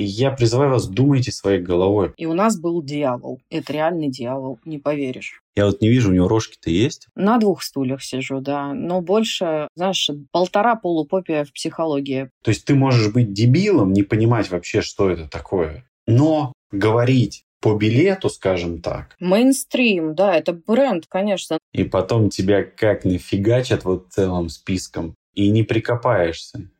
И я призываю вас, думайте своей головой. И у нас был дьявол. Это реальный дьявол, не поверишь. Я вот не вижу, у него рожки-то есть? На двух стульях сижу, да. Но больше, знаешь, полтора полупопия в психологии. То есть ты можешь быть дебилом, не понимать вообще, что это такое. Но говорить по билету, скажем так. Мейнстрим, да, это бренд, конечно. И потом тебя как нафигачат вот целым списком, и не прикопаешься.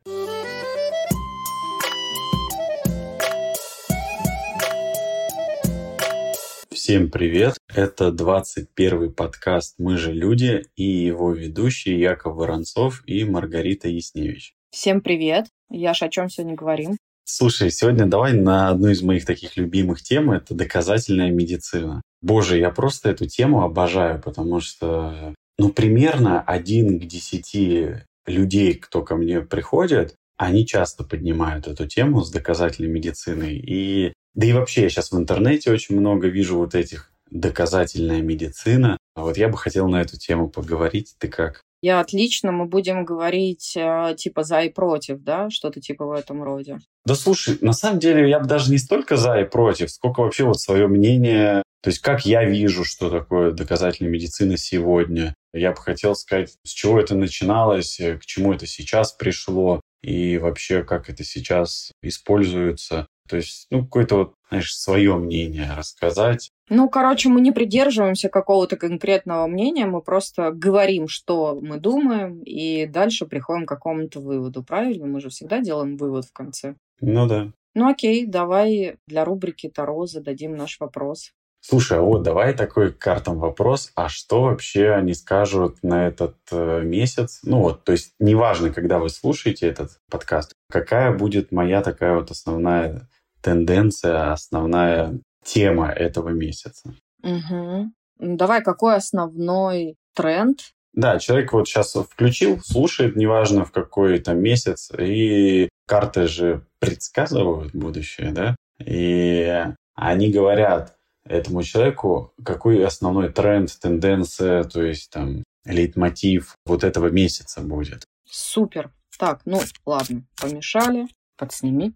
Всем привет! Это 21-й подкаст «Мы же люди» и его ведущие Яков Воронцов и Маргарита Ясневич. Всем привет! Яш, о чем сегодня говорим? Слушай, сегодня давай на одну из моих таких любимых тем, это доказательная медицина. Боже, я просто эту тему обожаю, потому что, ну, примерно один к десяти людей, кто ко мне приходит, они часто поднимают эту тему с доказательной медициной. И да и вообще я сейчас в интернете очень много вижу вот этих доказательная медицина. А вот я бы хотел на эту тему поговорить. Ты как? Я отлично, мы будем говорить э, типа за и против, да, что-то типа в этом роде. Да слушай, на самом деле я бы даже не столько за и против, сколько вообще вот свое мнение, то есть как я вижу, что такое доказательная медицина сегодня. Я бы хотел сказать, с чего это начиналось, э, к чему это сейчас пришло и вообще как это сейчас используется. То есть, ну, какое-то вот, знаешь, свое мнение рассказать. Ну, короче, мы не придерживаемся какого-то конкретного мнения, мы просто говорим, что мы думаем, и дальше приходим к какому-то выводу, правильно? Мы же всегда делаем вывод в конце. Ну да. Ну окей, давай для рубрики Таро зададим наш вопрос. Слушай, а вот давай такой картам вопрос, а что вообще они скажут на этот э, месяц? Ну вот, то есть неважно, когда вы слушаете этот подкаст, какая будет моя такая вот основная тенденция, основная тема этого месяца. Угу. Давай, какой основной тренд? Да, человек вот сейчас включил, слушает, неважно в какой там месяц, и карты же предсказывают будущее, да? И они говорят этому человеку, какой основной тренд, тенденция, то есть там лейтмотив вот этого месяца будет. Супер. Так, ну ладно, помешали. Подсними.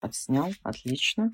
Отснял, отлично.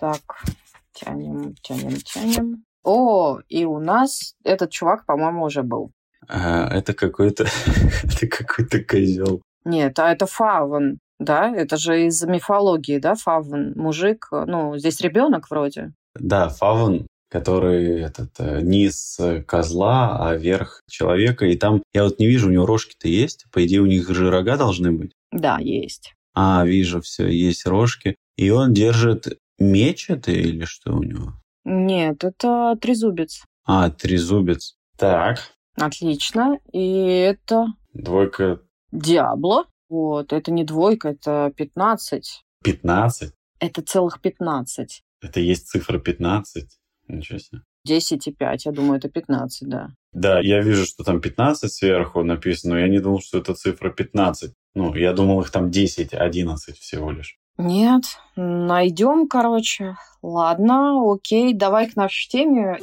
Так, тянем, тянем, тянем. О, и у нас этот чувак, по-моему, уже был. А, это какой-то, это какой-то козел. Нет, а это Фаван, да? Это же из мифологии, да, Фаван, мужик. Ну, здесь ребенок вроде. Да, Фаван, который этот э, низ козла, а верх человека. И там, я вот не вижу, у него рожки-то есть. По идее, у них же рога должны быть. Да, есть. А, вижу, все, есть рожки. И он держит меч это или что у него? Нет, это трезубец. А, трезубец. Так. Отлично. И это... Двойка. Диабло. Вот, это не двойка, это 15. 15? Это целых 15. Это есть цифра 15? Ничего себе. 10 и 5, я думаю, это 15, да. Да, я вижу, что там 15 сверху написано, но я не думал, что это цифра 15. Ну, я думал, их там 10, 11 всего лишь. Нет, найдем, короче. Ладно, окей, давай к нашей теме.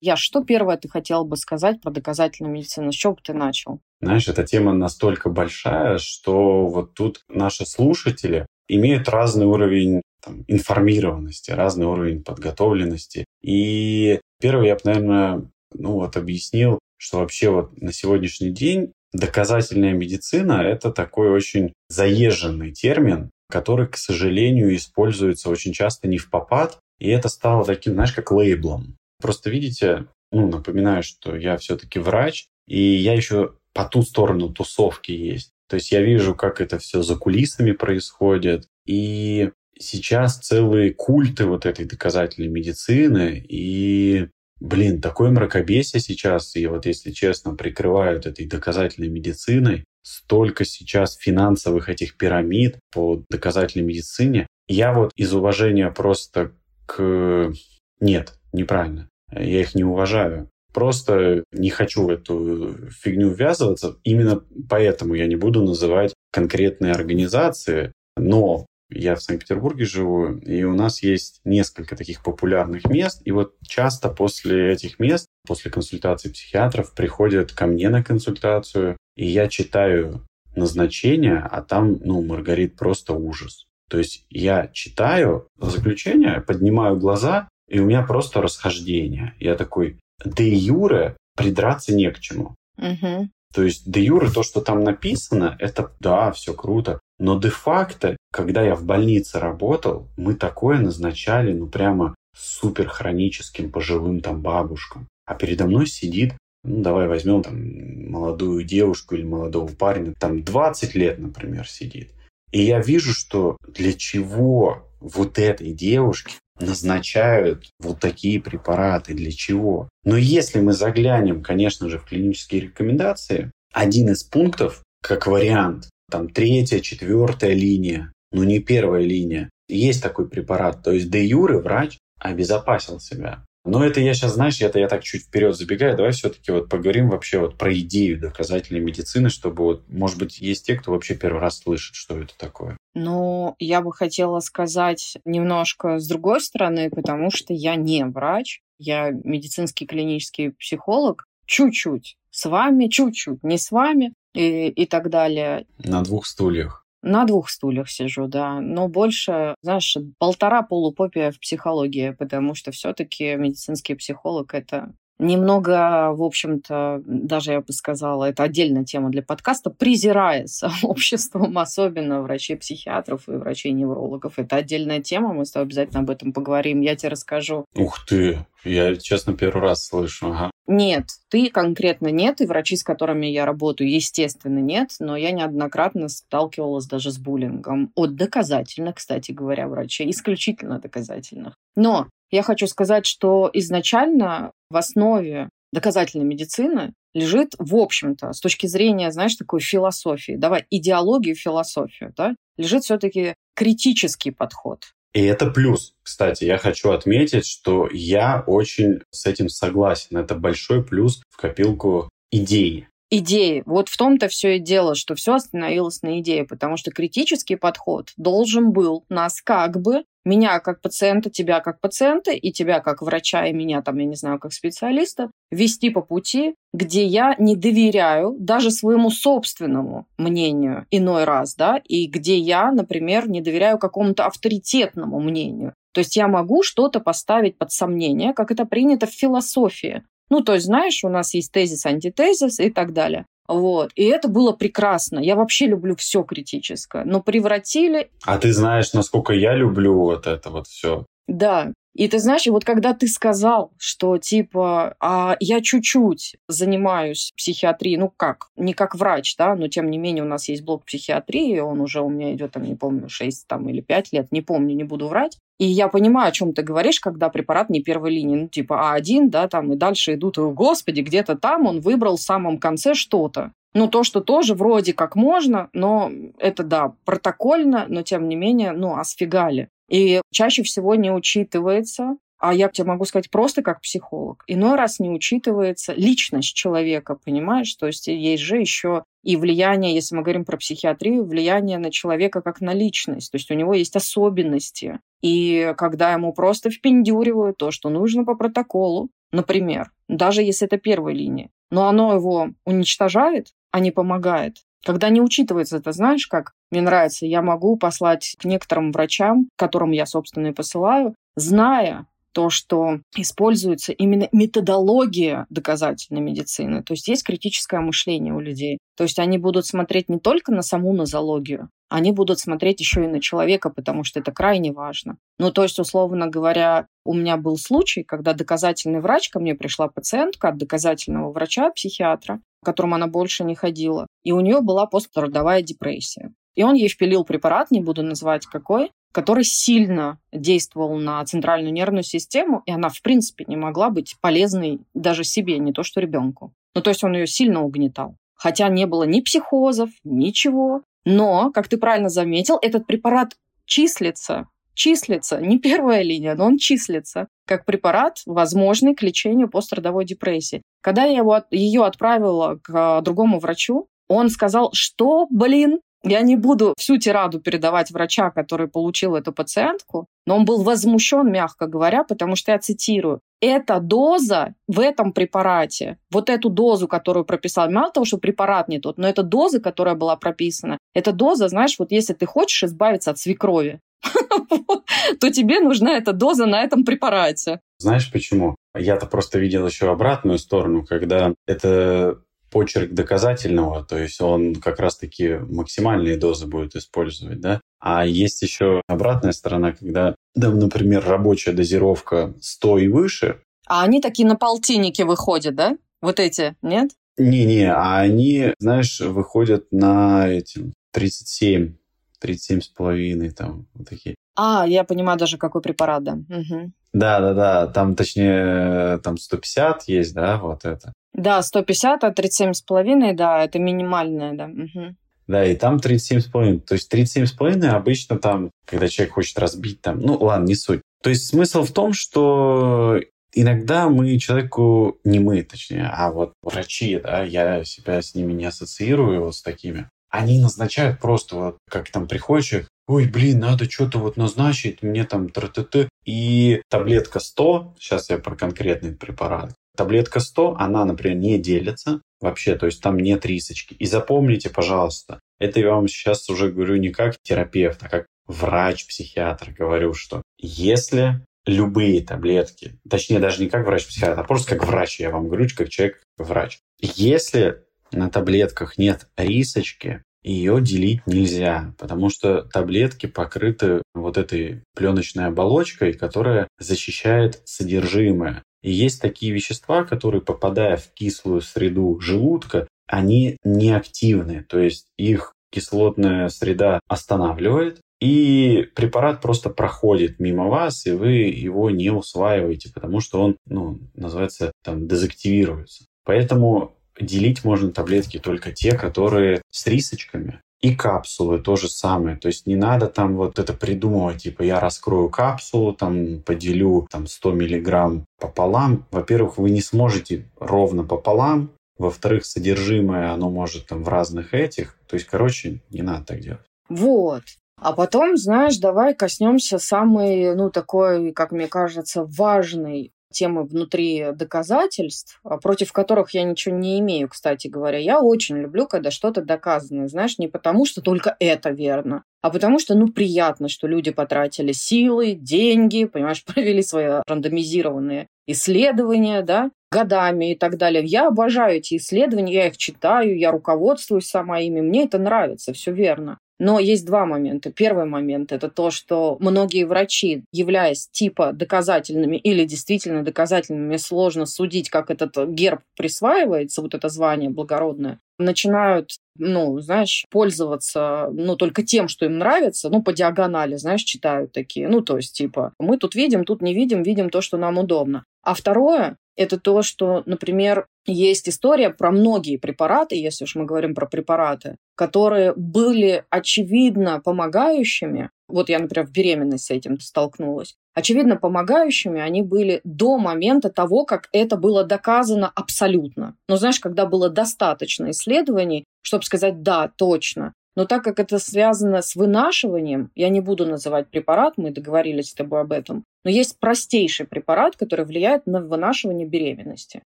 Я что первое ты хотел бы сказать про доказательную медицину? С чего бы ты начал? Знаешь, эта тема настолько большая, что вот тут наши слушатели имеют разный уровень там, информированности, разный уровень подготовленности. И Первый я бы, наверное, ну вот объяснил, что вообще вот на сегодняшний день доказательная медицина – это такой очень заезженный термин, который, к сожалению, используется очень часто не в попад, и это стало таким, знаешь, как лейблом. Просто видите, ну, напоминаю, что я все-таки врач, и я еще по ту сторону тусовки есть. То есть я вижу, как это все за кулисами происходит. И сейчас целые культы вот этой доказательной медицины, и, блин, такое мракобесие сейчас, и вот если честно, прикрывают этой доказательной медициной, столько сейчас финансовых этих пирамид по доказательной медицине. Я вот из уважения просто к... Нет, неправильно. Я их не уважаю. Просто не хочу в эту фигню ввязываться. Именно поэтому я не буду называть конкретные организации. Но я в Санкт-Петербурге живу, и у нас есть несколько таких популярных мест. И вот часто после этих мест, после консультации психиатров, приходят ко мне на консультацию, и я читаю назначение, а там, ну, Маргарит, просто ужас. То есть я читаю заключение, поднимаю глаза, и у меня просто расхождение. Я такой, де юре придраться не к чему. Угу. То есть де юре то, что там написано, это да, все круто. Но де-факто, когда я в больнице работал, мы такое назначали, ну прямо супер хроническим пожилым там бабушкам. А передо мной сидит, ну давай возьмем там молодую девушку или молодого парня, там 20 лет, например, сидит. И я вижу, что для чего вот этой девушке назначают вот такие препараты, для чего. Но если мы заглянем, конечно же, в клинические рекомендации, один из пунктов, как вариант, там третья, четвертая линия, но не первая линия, есть такой препарат. То есть де юре врач обезопасил себя. Но это я сейчас, знаешь, это я так чуть вперед забегаю. Давай все-таки вот поговорим вообще вот про идею доказательной медицины, чтобы вот, может быть, есть те, кто вообще первый раз слышит, что это такое. Ну, я бы хотела сказать немножко с другой стороны, потому что я не врач, я медицинский клинический психолог, чуть-чуть с вами, чуть-чуть не с вами и, и так далее. На двух стульях. На двух стульях сижу, да. Но больше, знаешь, полтора полупопия в психологии, потому что все-таки медицинский психолог это немного, в общем-то, даже я бы сказала, это отдельная тема для подкаста, презирается обществом, особенно врачей-психиатров и врачей-неврологов. Это отдельная тема, мы с тобой обязательно об этом поговорим, я тебе расскажу. Ух ты, я, честно, первый раз слышу. Ага. Нет, ты конкретно нет, и врачи, с которыми я работаю, естественно, нет, но я неоднократно сталкивалась даже с буллингом. От доказательных, кстати говоря, врачей, исключительно доказательных. Но я хочу сказать, что изначально в основе доказательной медицины лежит, в общем-то, с точки зрения, знаешь, такой философии, давай, идеологию, философию, да, лежит все-таки критический подход. И это плюс. Кстати, я хочу отметить, что я очень с этим согласен. Это большой плюс в копилку идеи. Идеи. Вот в том-то все и дело, что все остановилось на идее, потому что критический подход должен был нас как бы меня как пациента, тебя как пациента, и тебя как врача, и меня там, я не знаю, как специалиста, вести по пути, где я не доверяю даже своему собственному мнению иной раз, да, и где я, например, не доверяю какому-то авторитетному мнению. То есть я могу что-то поставить под сомнение, как это принято в философии. Ну, то есть, знаешь, у нас есть тезис, антитезис и так далее. Вот. И это было прекрасно. Я вообще люблю все критическое. Но превратили... А ты знаешь, насколько я люблю вот это вот все. Да. И ты знаешь, вот когда ты сказал, что типа, а я чуть-чуть занимаюсь психиатрией, ну как, не как врач, да, но тем не менее у нас есть блок психиатрии, он уже у меня идет, там, не помню, 6 там, или 5 лет, не помню, не буду врать. И я понимаю, о чем ты говоришь, когда препарат не первой линии, ну типа А1, да, там и дальше идут, о, господи, где-то там он выбрал в самом конце что-то. Ну, то, что тоже вроде как можно, но это, да, протокольно, но тем не менее, ну, асфигали. И чаще всего не учитывается, а я тебе могу сказать просто как психолог, иной раз не учитывается личность человека, понимаешь? То есть есть же еще и влияние, если мы говорим про психиатрию, влияние на человека как на личность. То есть у него есть особенности. И когда ему просто впендюривают то, что нужно по протоколу, например, даже если это первая линия, но оно его уничтожает, а не помогает, когда не учитывается это, знаешь, как мне нравится, я могу послать к некоторым врачам, которым я, собственно, и посылаю, зная то, что используется именно методология доказательной медицины. То есть есть критическое мышление у людей. То есть они будут смотреть не только на саму нозологию, они будут смотреть еще и на человека, потому что это крайне важно. Ну, то есть, условно говоря, у меня был случай, когда доказательный врач, ко мне пришла пациентка от доказательного врача-психиатра, к которому она больше не ходила, и у нее была послеродовая депрессия. И он ей впилил препарат, не буду называть какой, который сильно действовал на центральную нервную систему, и она, в принципе, не могла быть полезной даже себе, не то что ребенку. Ну, то есть он ее сильно угнетал. Хотя не было ни психозов, ничего. Но, как ты правильно заметил, этот препарат числится, числится, не первая линия, но он числится как препарат, возможный к лечению пострадовой депрессии. Когда я его, ее отправила к другому врачу, он сказал, что, блин, Я не буду всю тираду передавать врача, который получил эту пациентку, но он был возмущен, мягко говоря, потому что я цитирую, эта доза в этом препарате, вот эту дозу, которую прописал, мало того, что препарат не тот, но эта доза, которая была прописана, эта доза, знаешь, вот если ты хочешь избавиться от свекрови, то тебе нужна эта доза на этом препарате. Знаешь почему? Я-то просто видел еще обратную сторону, когда это почерк доказательного, то есть он как раз-таки максимальные дозы будет использовать, да. А есть еще обратная сторона, когда, да, например, рабочая дозировка 100 и выше. А они такие на полтиннике выходят, да? Вот эти, нет? Не-не, а они, знаешь, выходят на эти 37, 37 с половиной, там, вот такие. А, я понимаю даже, какой препарат, да. Угу. Да, да, да. Там, точнее, там 150 есть, да, вот это. Да, 150, а 37,5, да, это минимальное, да. Угу. Да, и там 37,5. То есть 37,5 обычно там, когда человек хочет разбить там, ну ладно, не суть. То есть смысл в том, что иногда мы человеку, не мы, точнее, а вот врачи, да, я себя с ними не ассоциирую вот с такими, они назначают просто вот, как там приходишь, человек, ой, блин, надо что-то вот назначить, мне там тра-ты-ты. И таблетка 100, сейчас я про конкретный препарат, таблетка 100, она, например, не делится вообще, то есть там нет рисочки. И запомните, пожалуйста, это я вам сейчас уже говорю не как терапевт, а как врач-психиатр говорю, что если любые таблетки, точнее даже не как врач-психиатр, а просто как врач, я вам говорю, как человек-врач. Если на таблетках нет рисочки, ее делить нельзя, потому что таблетки покрыты вот этой пленочной оболочкой, которая защищает содержимое. И есть такие вещества, которые, попадая в кислую среду желудка, они неактивны, то есть их кислотная среда останавливает, и препарат просто проходит мимо вас, и вы его не усваиваете, потому что он, ну, называется, там, дезактивируется. Поэтому делить можно таблетки только те, которые с рисочками. И капсулы то же самое. То есть не надо там вот это придумывать, типа я раскрою капсулу, там поделю там 100 миллиграмм пополам. Во-первых, вы не сможете ровно пополам. Во-вторых, содержимое, оно может там в разных этих. То есть, короче, не надо так делать. Вот. А потом, знаешь, давай коснемся самой, ну, такой, как мне кажется, важной темы внутри доказательств, а, против которых я ничего не имею, кстати говоря. Я очень люблю, когда что-то доказано, знаешь, не потому, что только это верно, а потому что, ну, приятно, что люди потратили силы, деньги, понимаешь, провели свои рандомизированные исследования, да, годами и так далее. Я обожаю эти исследования, я их читаю, я руководствуюсь сама ими, мне это нравится, все верно. Но есть два момента. Первый момент – это то, что многие врачи, являясь типа доказательными или действительно доказательными, сложно судить, как этот герб присваивается, вот это звание благородное, начинают ну, знаешь, пользоваться, ну, только тем, что им нравится, ну, по диагонали, знаешь, читают такие. Ну, то есть, типа, мы тут видим, тут не видим, видим то, что нам удобно. А второе, это то, что, например, есть история про многие препараты, если уж мы говорим про препараты, которые были очевидно помогающими. Вот я, например, в беременность с этим столкнулась. Очевидно, помогающими они были до момента того, как это было доказано абсолютно. Но знаешь, когда было достаточно исследований, чтобы сказать «да, точно», но так как это связано с вынашиванием, я не буду называть препарат, мы договорились с тобой об этом, но есть простейший препарат, который влияет на вынашивание беременности,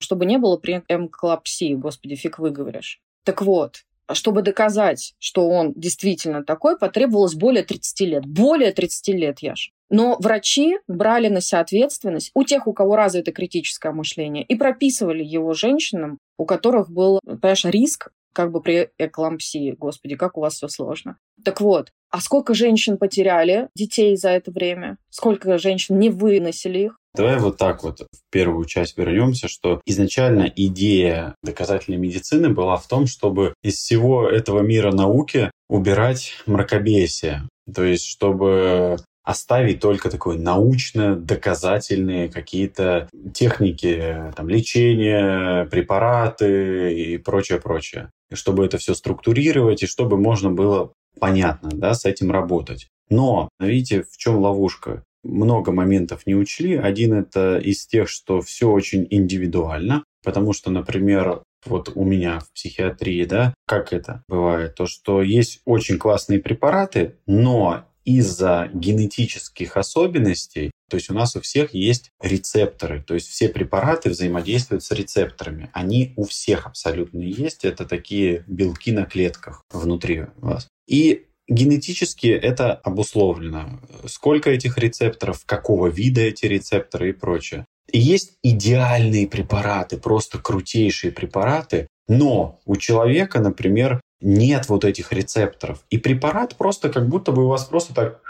чтобы не было преэмклопсии, господи, фиг выговоришь. Так вот, чтобы доказать, что он действительно такой, потребовалось более 30 лет. Более 30 лет, Яш. Но врачи брали на себя ответственность у тех, у кого развито критическое мышление, и прописывали его женщинам, у которых был, понимаешь, риск как бы при эклампсии. Господи, как у вас все сложно. Так вот, а сколько женщин потеряли детей за это время? Сколько женщин не выносили их? Давай вот так вот в первую часть вернемся, что изначально идея доказательной медицины была в том, чтобы из всего этого мира науки убирать мракобесие. То есть, чтобы оставить только такой научно-доказательные какие-то техники там, лечения, препараты и прочее-прочее. Чтобы это все структурировать, и чтобы можно было понятно, да, с этим работать. Но, видите, в чем ловушка? Много моментов не учли. Один это из тех, что все очень индивидуально, потому что, например, вот у меня в психиатрии, да, как это бывает, то что есть очень классные препараты, но из-за генетических особенностей, то есть у нас у всех есть рецепторы, то есть все препараты взаимодействуют с рецепторами. Они у всех абсолютно есть. Это такие белки на клетках внутри вас. И генетически это обусловлено. Сколько этих рецепторов, какого вида эти рецепторы и прочее. И есть идеальные препараты, просто крутейшие препараты, но у человека, например, нет вот этих рецепторов. И препарат просто как будто бы у вас просто так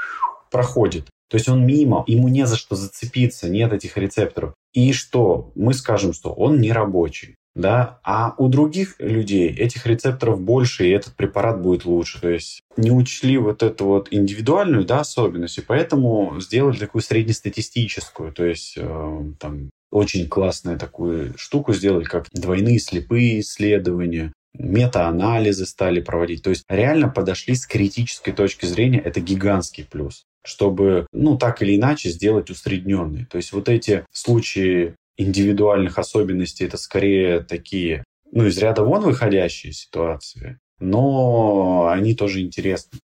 проходит. То есть он мимо, ему не за что зацепиться, нет этих рецепторов. И что? Мы скажем, что он не рабочий. Да? А у других людей этих рецепторов больше, и этот препарат будет лучше. То есть не учли вот эту вот индивидуальную да, особенность, и поэтому сделали такую среднестатистическую. То есть э, там очень классную такую штуку сделали, как двойные слепые исследования, метаанализы стали проводить. То есть реально подошли с критической точки зрения, это гигантский плюс чтобы, ну, так или иначе сделать усредненный. То есть вот эти случаи индивидуальных особенностей, это скорее такие, ну, из ряда вон выходящие ситуации, но они тоже интересны.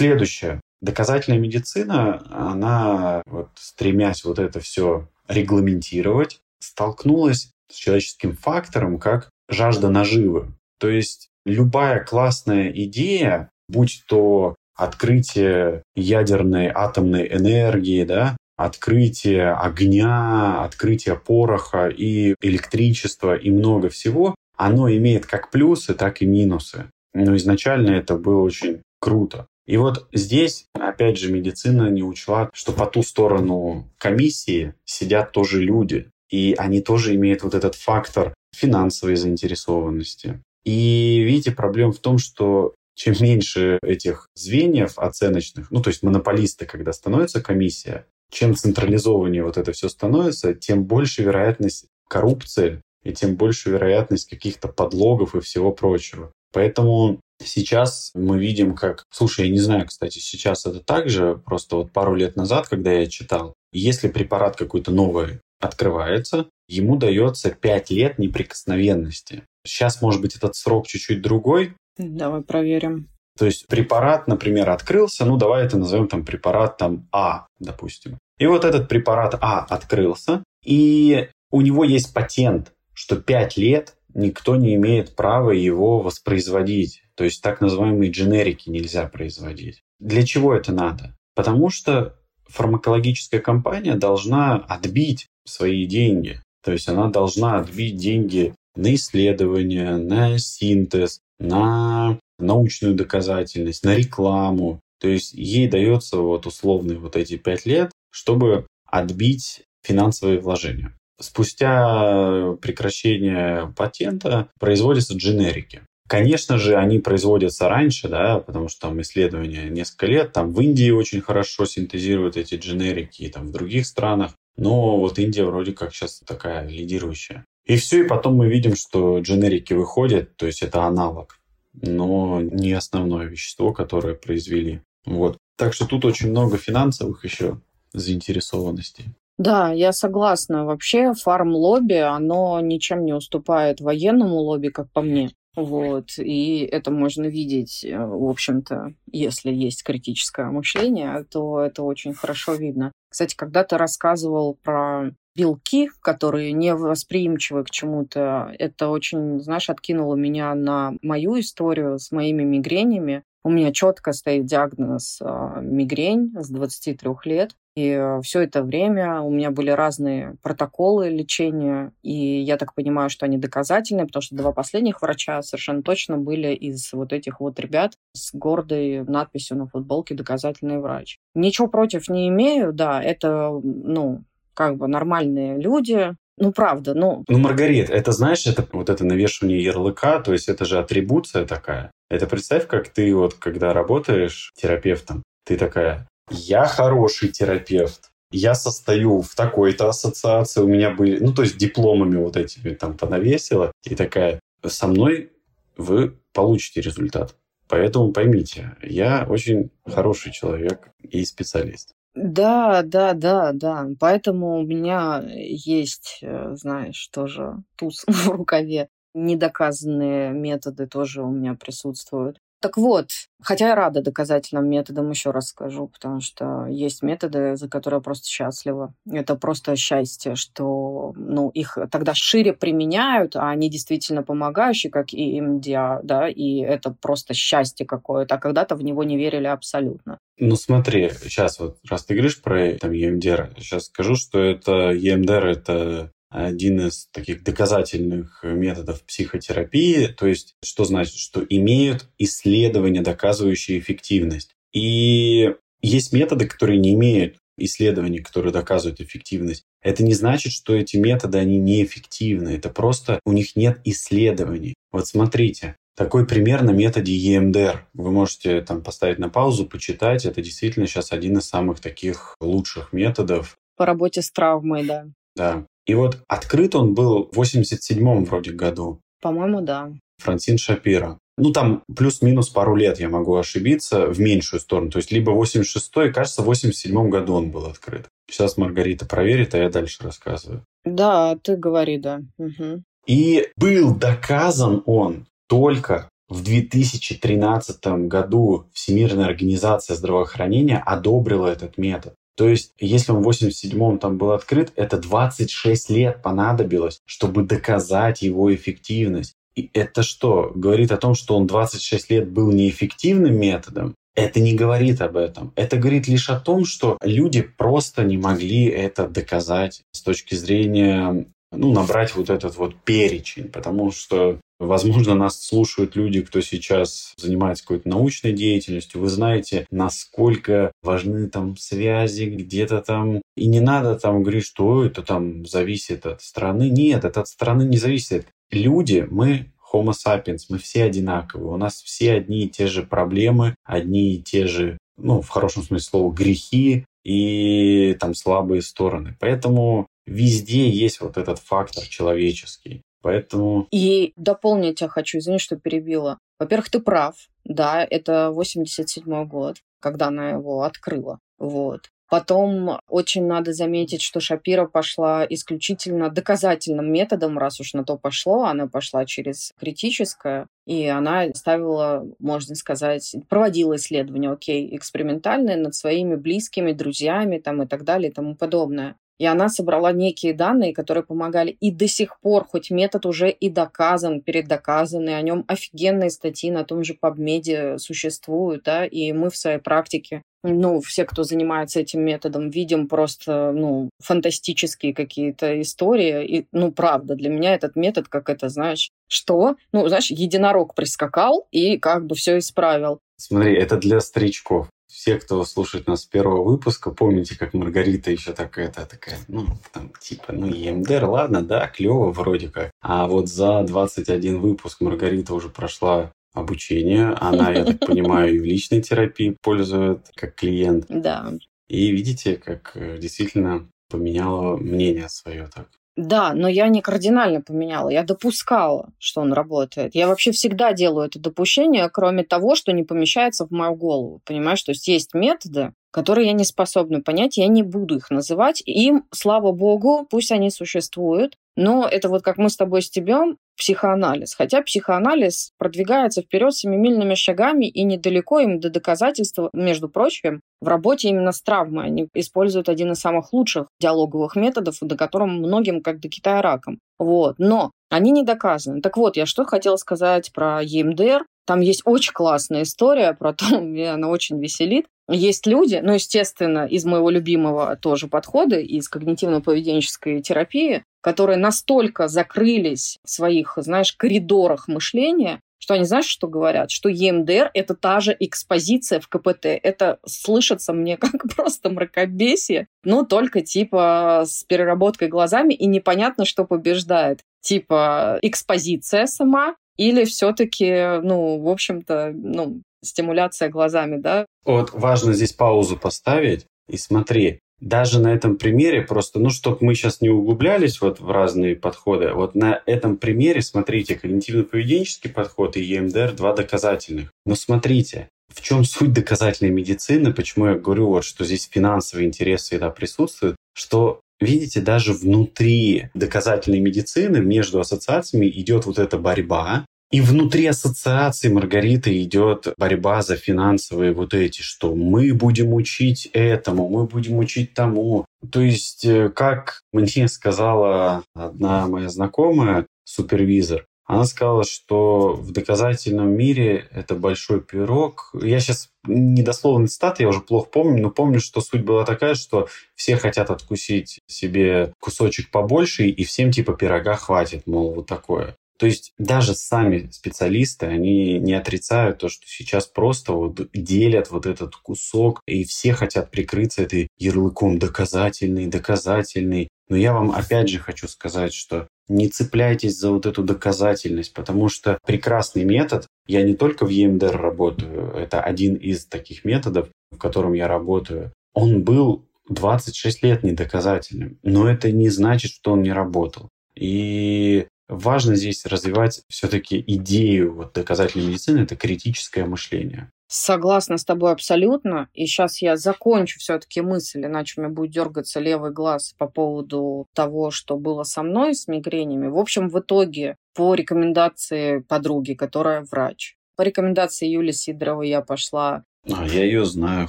Следующее. Доказательная медицина, она, вот, стремясь вот это все регламентировать, столкнулась с человеческим фактором, как жажда наживы. То есть любая классная идея, будь то открытие ядерной атомной энергии, да, открытие огня, открытие пороха и электричества и много всего, оно имеет как плюсы, так и минусы. Но изначально это было очень круто. И вот здесь, опять же, медицина не учла, что по ту сторону комиссии сидят тоже люди. И они тоже имеют вот этот фактор финансовой заинтересованности. И видите, проблема в том, что чем меньше этих звеньев оценочных, ну то есть монополисты, когда становится комиссия, чем централизованнее вот это все становится, тем больше вероятность коррупции и тем больше вероятность каких-то подлогов и всего прочего. Поэтому сейчас мы видим, как... Слушай, я не знаю, кстати, сейчас это так же, просто вот пару лет назад, когда я читал, если препарат какой-то новый открывается, ему дается 5 лет неприкосновенности. Сейчас, может быть, этот срок чуть-чуть другой. Давай проверим. То есть препарат, например, открылся, ну давай это назовем там препарат там А, допустим. И вот этот препарат А открылся, и у него есть патент, что 5 лет никто не имеет права его воспроизводить. То есть так называемые дженерики нельзя производить. Для чего это надо? Потому что фармакологическая компания должна отбить свои деньги. То есть она должна отбить деньги на исследования, на синтез, на научную доказательность, на рекламу. То есть ей дается вот условные вот эти пять лет, чтобы отбить финансовые вложения. Спустя прекращение патента производятся дженерики. Конечно же, они производятся раньше, да, потому что там исследования несколько лет. Там в Индии очень хорошо синтезируют эти дженерики, и там в других странах. Но вот Индия вроде как сейчас такая лидирующая. И все, и потом мы видим, что дженерики выходят, то есть это аналог, но не основное вещество, которое произвели. Вот. Так что тут очень много финансовых еще заинтересованностей. Да, я согласна. Вообще фарм-лобби, оно ничем не уступает военному лобби, как по мне. Вот, и это можно видеть, э, в общем-то, если есть критическое мышление, то это очень хорошо видно. Кстати, когда ты рассказывал про белки, которые не восприимчивы к чему-то, это очень, знаешь, откинуло меня на мою историю с моими мигренями. У меня четко стоит диагноз э, мигрень с 23 лет. И все это время у меня были разные протоколы лечения, и я так понимаю, что они доказательные, потому что два последних врача совершенно точно были из вот этих вот ребят с гордой надписью на футболке «Доказательный врач». Ничего против не имею, да, это, ну, как бы нормальные люди, ну, правда, ну... Ну, Маргарит, это, знаешь, это вот это навешивание ярлыка, то есть это же атрибуция такая. Это представь, как ты вот, когда работаешь терапевтом, ты такая, я хороший терапевт, я состою в такой-то ассоциации, у меня были, ну, то есть дипломами вот этими там понавесила, и такая, со мной вы получите результат. Поэтому поймите, я очень хороший человек и специалист. Да, да, да, да. Поэтому у меня есть, э, знаешь, тоже туз в рукаве. Недоказанные методы тоже у меня присутствуют. Так вот, хотя я рада доказательным методам, еще раз скажу, потому что есть методы, за которые я просто счастлива. Это просто счастье, что ну, их тогда шире применяют, а они действительно помогающие, как и МДА, да, и это просто счастье какое-то, а когда-то в него не верили абсолютно. Ну смотри, сейчас вот, раз ты говоришь про там, EMDR, сейчас скажу, что это EMDR — это один из таких доказательных методов психотерапии. То есть, что значит? Что имеют исследования, доказывающие эффективность. И есть методы, которые не имеют исследований, которые доказывают эффективность. Это не значит, что эти методы, они неэффективны. Это просто у них нет исследований. Вот смотрите, такой пример на методе EMDR. Вы можете там поставить на паузу, почитать. Это действительно сейчас один из самых таких лучших методов. По работе с травмой, да. Да. И вот открыт он был в 87-м вроде году. По-моему, да. Франсин Шапира. Ну, там плюс-минус пару лет я могу ошибиться в меньшую сторону. То есть либо 86-й, кажется, в 87-м году он был открыт. Сейчас Маргарита проверит, а я дальше рассказываю. Да, ты говори, да. Угу. И был доказан он только в 2013 году Всемирная организация здравоохранения одобрила этот метод. То есть, если он в 87-м там был открыт, это 26 лет понадобилось, чтобы доказать его эффективность. И это что? Говорит о том, что он 26 лет был неэффективным методом? Это не говорит об этом. Это говорит лишь о том, что люди просто не могли это доказать с точки зрения ну, набрать вот этот вот перечень, потому что Возможно, нас слушают люди, кто сейчас занимается какой-то научной деятельностью. Вы знаете, насколько важны там связи где-то там. И не надо там говорить, что это там зависит от страны. Нет, это от страны не зависит. Люди, мы Homo sapiens, мы все одинаковые. У нас все одни и те же проблемы, одни и те же, ну, в хорошем смысле слова, грехи и там слабые стороны. Поэтому везде есть вот этот фактор человеческий. Поэтому... И дополнить я хочу, извини, что перебила. Во-первых, ты прав. Да, это 87 год, когда она его открыла. Вот. Потом очень надо заметить, что Шапира пошла исключительно доказательным методом, раз уж на то пошло. Она пошла через критическое, и она ставила, можно сказать, проводила исследования, окей, экспериментальные над своими близкими, друзьями там, и так далее и тому подобное. И она собрала некие данные, которые помогали. И до сих пор, хоть метод уже и доказан, передоказанный, о нем офигенные статьи на том же PubMed существуют, да, и мы в своей практике ну, все, кто занимается этим методом, видим просто, ну, фантастические какие-то истории. И, ну, правда, для меня этот метод, как это, знаешь, что? Ну, знаешь, единорог прискакал и как бы все исправил. Смотри, это для старичков все, кто слушает нас с первого выпуска, помните, как Маргарита еще такая-то такая, ну, там, типа, ну, ЕМДР, ладно, да, клево вроде как. А вот за 21 выпуск Маргарита уже прошла обучение. Она, я так понимаю, и в личной терапии пользует как клиент. Да. И видите, как э, действительно поменяла мнение свое так. Да, но я не кардинально поменяла. Я допускала, что он работает. Я вообще всегда делаю это допущение, кроме того, что не помещается в мою голову. Понимаешь, то есть есть методы, которые я не способна понять, я не буду их называть. Им, слава богу, пусть они существуют, но это вот как мы с тобой стебем психоанализ. Хотя психоанализ продвигается вперед семимильными шагами и недалеко им до доказательства, между прочим, в работе именно с травмой. Они используют один из самых лучших диалоговых методов, до которого многим как до Китая раком. Вот. Но они не доказаны. Так вот, я что хотела сказать про EMDR. Там есть очень классная история про то, меня она очень веселит. Есть люди, ну, естественно, из моего любимого тоже подхода, из когнитивно-поведенческой терапии, которые настолько закрылись в своих, знаешь, коридорах мышления, что они, знаешь, что говорят? Что ЕМДР – это та же экспозиция в КПТ. Это слышится мне как просто мракобесие, но только типа с переработкой глазами, и непонятно, что побеждает. Типа экспозиция сама или все-таки, ну, в общем-то, ну, стимуляция глазами, да? Вот важно здесь паузу поставить и смотри, даже на этом примере просто, ну, чтобы мы сейчас не углублялись вот в разные подходы, вот на этом примере, смотрите, когнитивно-поведенческий подход и EMDR два доказательных. Но смотрите, в чем суть доказательной медицины, почему я говорю, вот, что здесь финансовый интерес всегда присутствует, что Видите, даже внутри доказательной медицины между ассоциациями идет вот эта борьба, и внутри ассоциации Маргарита идет борьба за финансовые вот эти, что мы будем учить этому, мы будем учить тому. То есть, э, как мне сказала одна моя знакомая, супервизор, она сказала, что в доказательном мире это большой пирог. Я сейчас недословно цитаты, я уже плохо помню, но помню, что суть была такая, что все хотят откусить себе кусочек побольше, и всем типа пирога хватит, мол, вот такое. То есть даже сами специалисты, они не отрицают то, что сейчас просто вот делят вот этот кусок, и все хотят прикрыться этой ярлыком доказательный, доказательный. Но я вам опять же хочу сказать, что не цепляйтесь за вот эту доказательность, потому что прекрасный метод, я не только в EMDR работаю, это один из таких методов, в котором я работаю, он был 26 лет недоказательным, но это не значит, что он не работал. И важно здесь развивать все-таки идею вот, доказательной медицины, это критическое мышление. Согласна с тобой абсолютно. И сейчас я закончу все-таки мысль, иначе у меня будет дергаться левый глаз по поводу того, что было со мной с мигренями. В общем, в итоге по рекомендации подруги, которая врач, по рекомендации Юли Сидоровой я пошла. А, я ее знаю,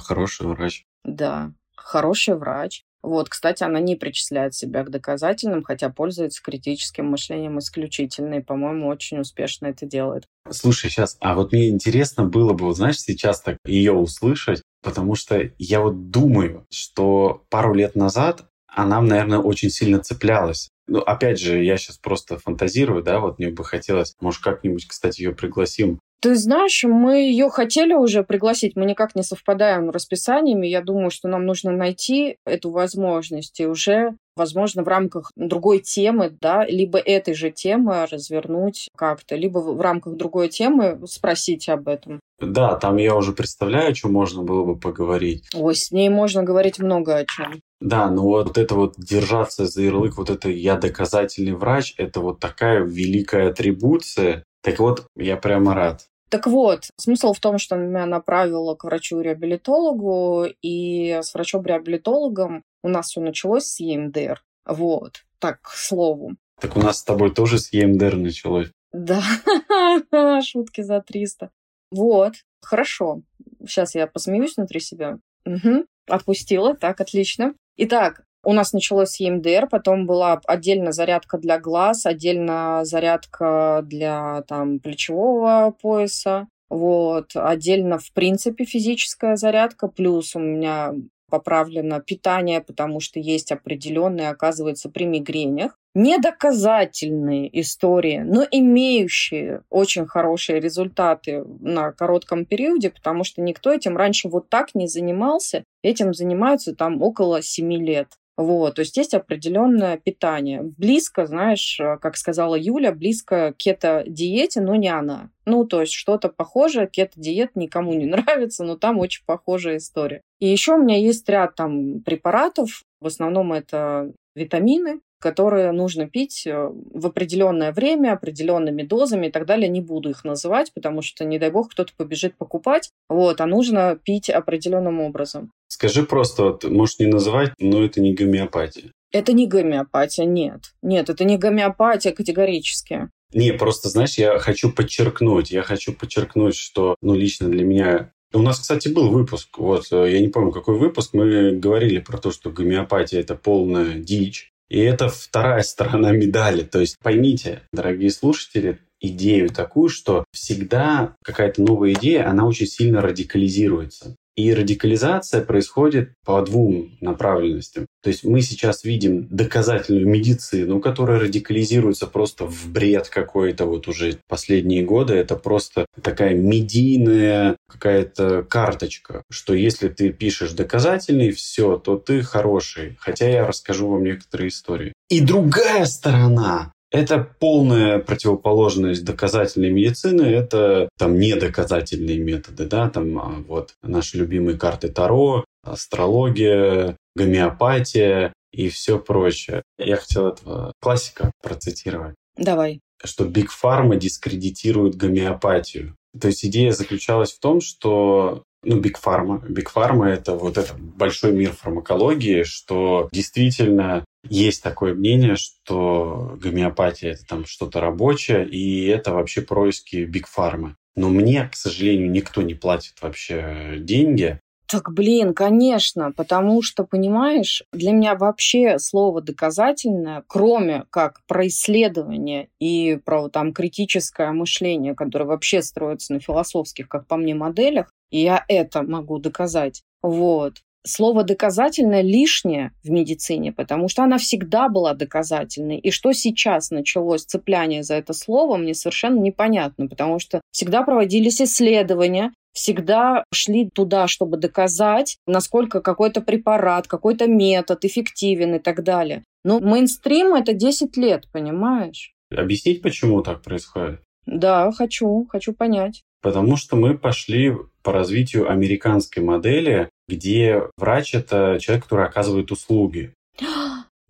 хороший врач. Да, хороший врач. Вот, кстати, она не причисляет себя к доказательным, хотя пользуется критическим мышлением исключительно, и, по-моему, очень успешно это делает. Слушай, сейчас, а вот мне интересно было бы, вот знаешь, сейчас так ее услышать, потому что я вот думаю, что пару лет назад она, наверное, очень сильно цеплялась. Ну, опять же, я сейчас просто фантазирую, да, вот мне бы хотелось, может, как-нибудь, кстати, ее пригласим ты знаешь, мы ее хотели уже пригласить, мы никак не совпадаем расписаниями. Я думаю, что нам нужно найти эту возможность и уже, возможно, в рамках другой темы, да, либо этой же темы развернуть как-то, либо в рамках другой темы спросить об этом. Да, там я уже представляю, о чем можно было бы поговорить. Ой, с ней можно говорить много о чем. Да, но вот это вот держаться за ярлык, вот это я доказательный врач, это вот такая великая атрибуция. Так вот, я прямо рад. Так вот, смысл в том, что меня направила к врачу-реабилитологу, и с врачом-реабилитологом у нас все началось с ЕМДР. Вот, так, к слову. Так у нас с тобой тоже с ЕМДР началось. Да, шутки за 300. Вот, хорошо. Сейчас я посмеюсь внутри себя. Угу. Отпустила, так, отлично. Итак, у нас началось с EMDR, потом была отдельно зарядка для глаз, отдельно зарядка для там, плечевого пояса. Вот. Отдельно, в принципе, физическая зарядка. Плюс у меня поправлено питание, потому что есть определенные, оказывается, при мигренях. Недоказательные истории, но имеющие очень хорошие результаты на коротком периоде, потому что никто этим раньше вот так не занимался. Этим занимаются там около 7 лет. Вот, то есть есть определенное питание. Близко, знаешь, э, как сказала Юля, близко кето-диете, но не она. Ну, то есть что-то похожее, кето-диет никому не нравится, но там очень похожая история. И еще у меня есть ряд там препаратов, в основном это витамины, которые нужно пить э, в определенное время, определенными дозами и так далее. Не буду их называть, потому что, не дай бог, кто-то побежит покупать. Вот, а нужно пить определенным образом. Скажи просто, вот, можешь не называть, но это не гомеопатия. Это не гомеопатия, нет. Нет, это не гомеопатия категорически. Не, просто, знаешь, я хочу подчеркнуть, я хочу подчеркнуть, что, ну, лично для меня у нас, кстати, был выпуск, вот, э, я не помню, какой выпуск, мы говорили про то, что гомеопатия – это полная дичь, и это вторая сторона медали. То есть поймите, дорогие слушатели, идею такую, что всегда какая-то новая идея, она очень сильно радикализируется. И радикализация происходит по двум направленностям. То есть мы сейчас видим доказательную медицину, которая радикализируется просто в бред какой-то вот уже последние годы. Это просто такая медийная какая-то карточка, что если ты пишешь доказательный, все, то ты хороший. Хотя я расскажу вам некоторые истории. И другая сторона это полная противоположность доказательной медицины, это там недоказательные методы, да, там а, вот наши любимые карты Таро, астрология, гомеопатия и все прочее. Я хотел этого классика процитировать. Давай. Что Биг Фарма дискредитирует гомеопатию. То есть идея заключалась в том, что ну, Big Pharma. Big Pharma – это вот этот большой мир фармакологии, что действительно есть такое мнение, что гомеопатия – это там что-то рабочее, и это вообще происки Pharma. Но мне, к сожалению, никто не платит вообще деньги. Так, блин, конечно, потому что, понимаешь, для меня вообще слово доказательное, кроме как про исследование и про там критическое мышление, которое вообще строится на философских, как по мне, моделях, и я это могу доказать. Вот слово доказательное лишнее в медицине, потому что она всегда была доказательной. И что сейчас началось цепляние за это слово, мне совершенно непонятно, потому что всегда проводились исследования, всегда шли туда, чтобы доказать, насколько какой-то препарат, какой-то метод эффективен и так далее. Но мейнстрим это 10 лет, понимаешь? Объяснить, почему так происходит? Да, хочу, хочу понять. Потому что мы пошли по развитию американской модели, где врач – это человек, который оказывает услуги.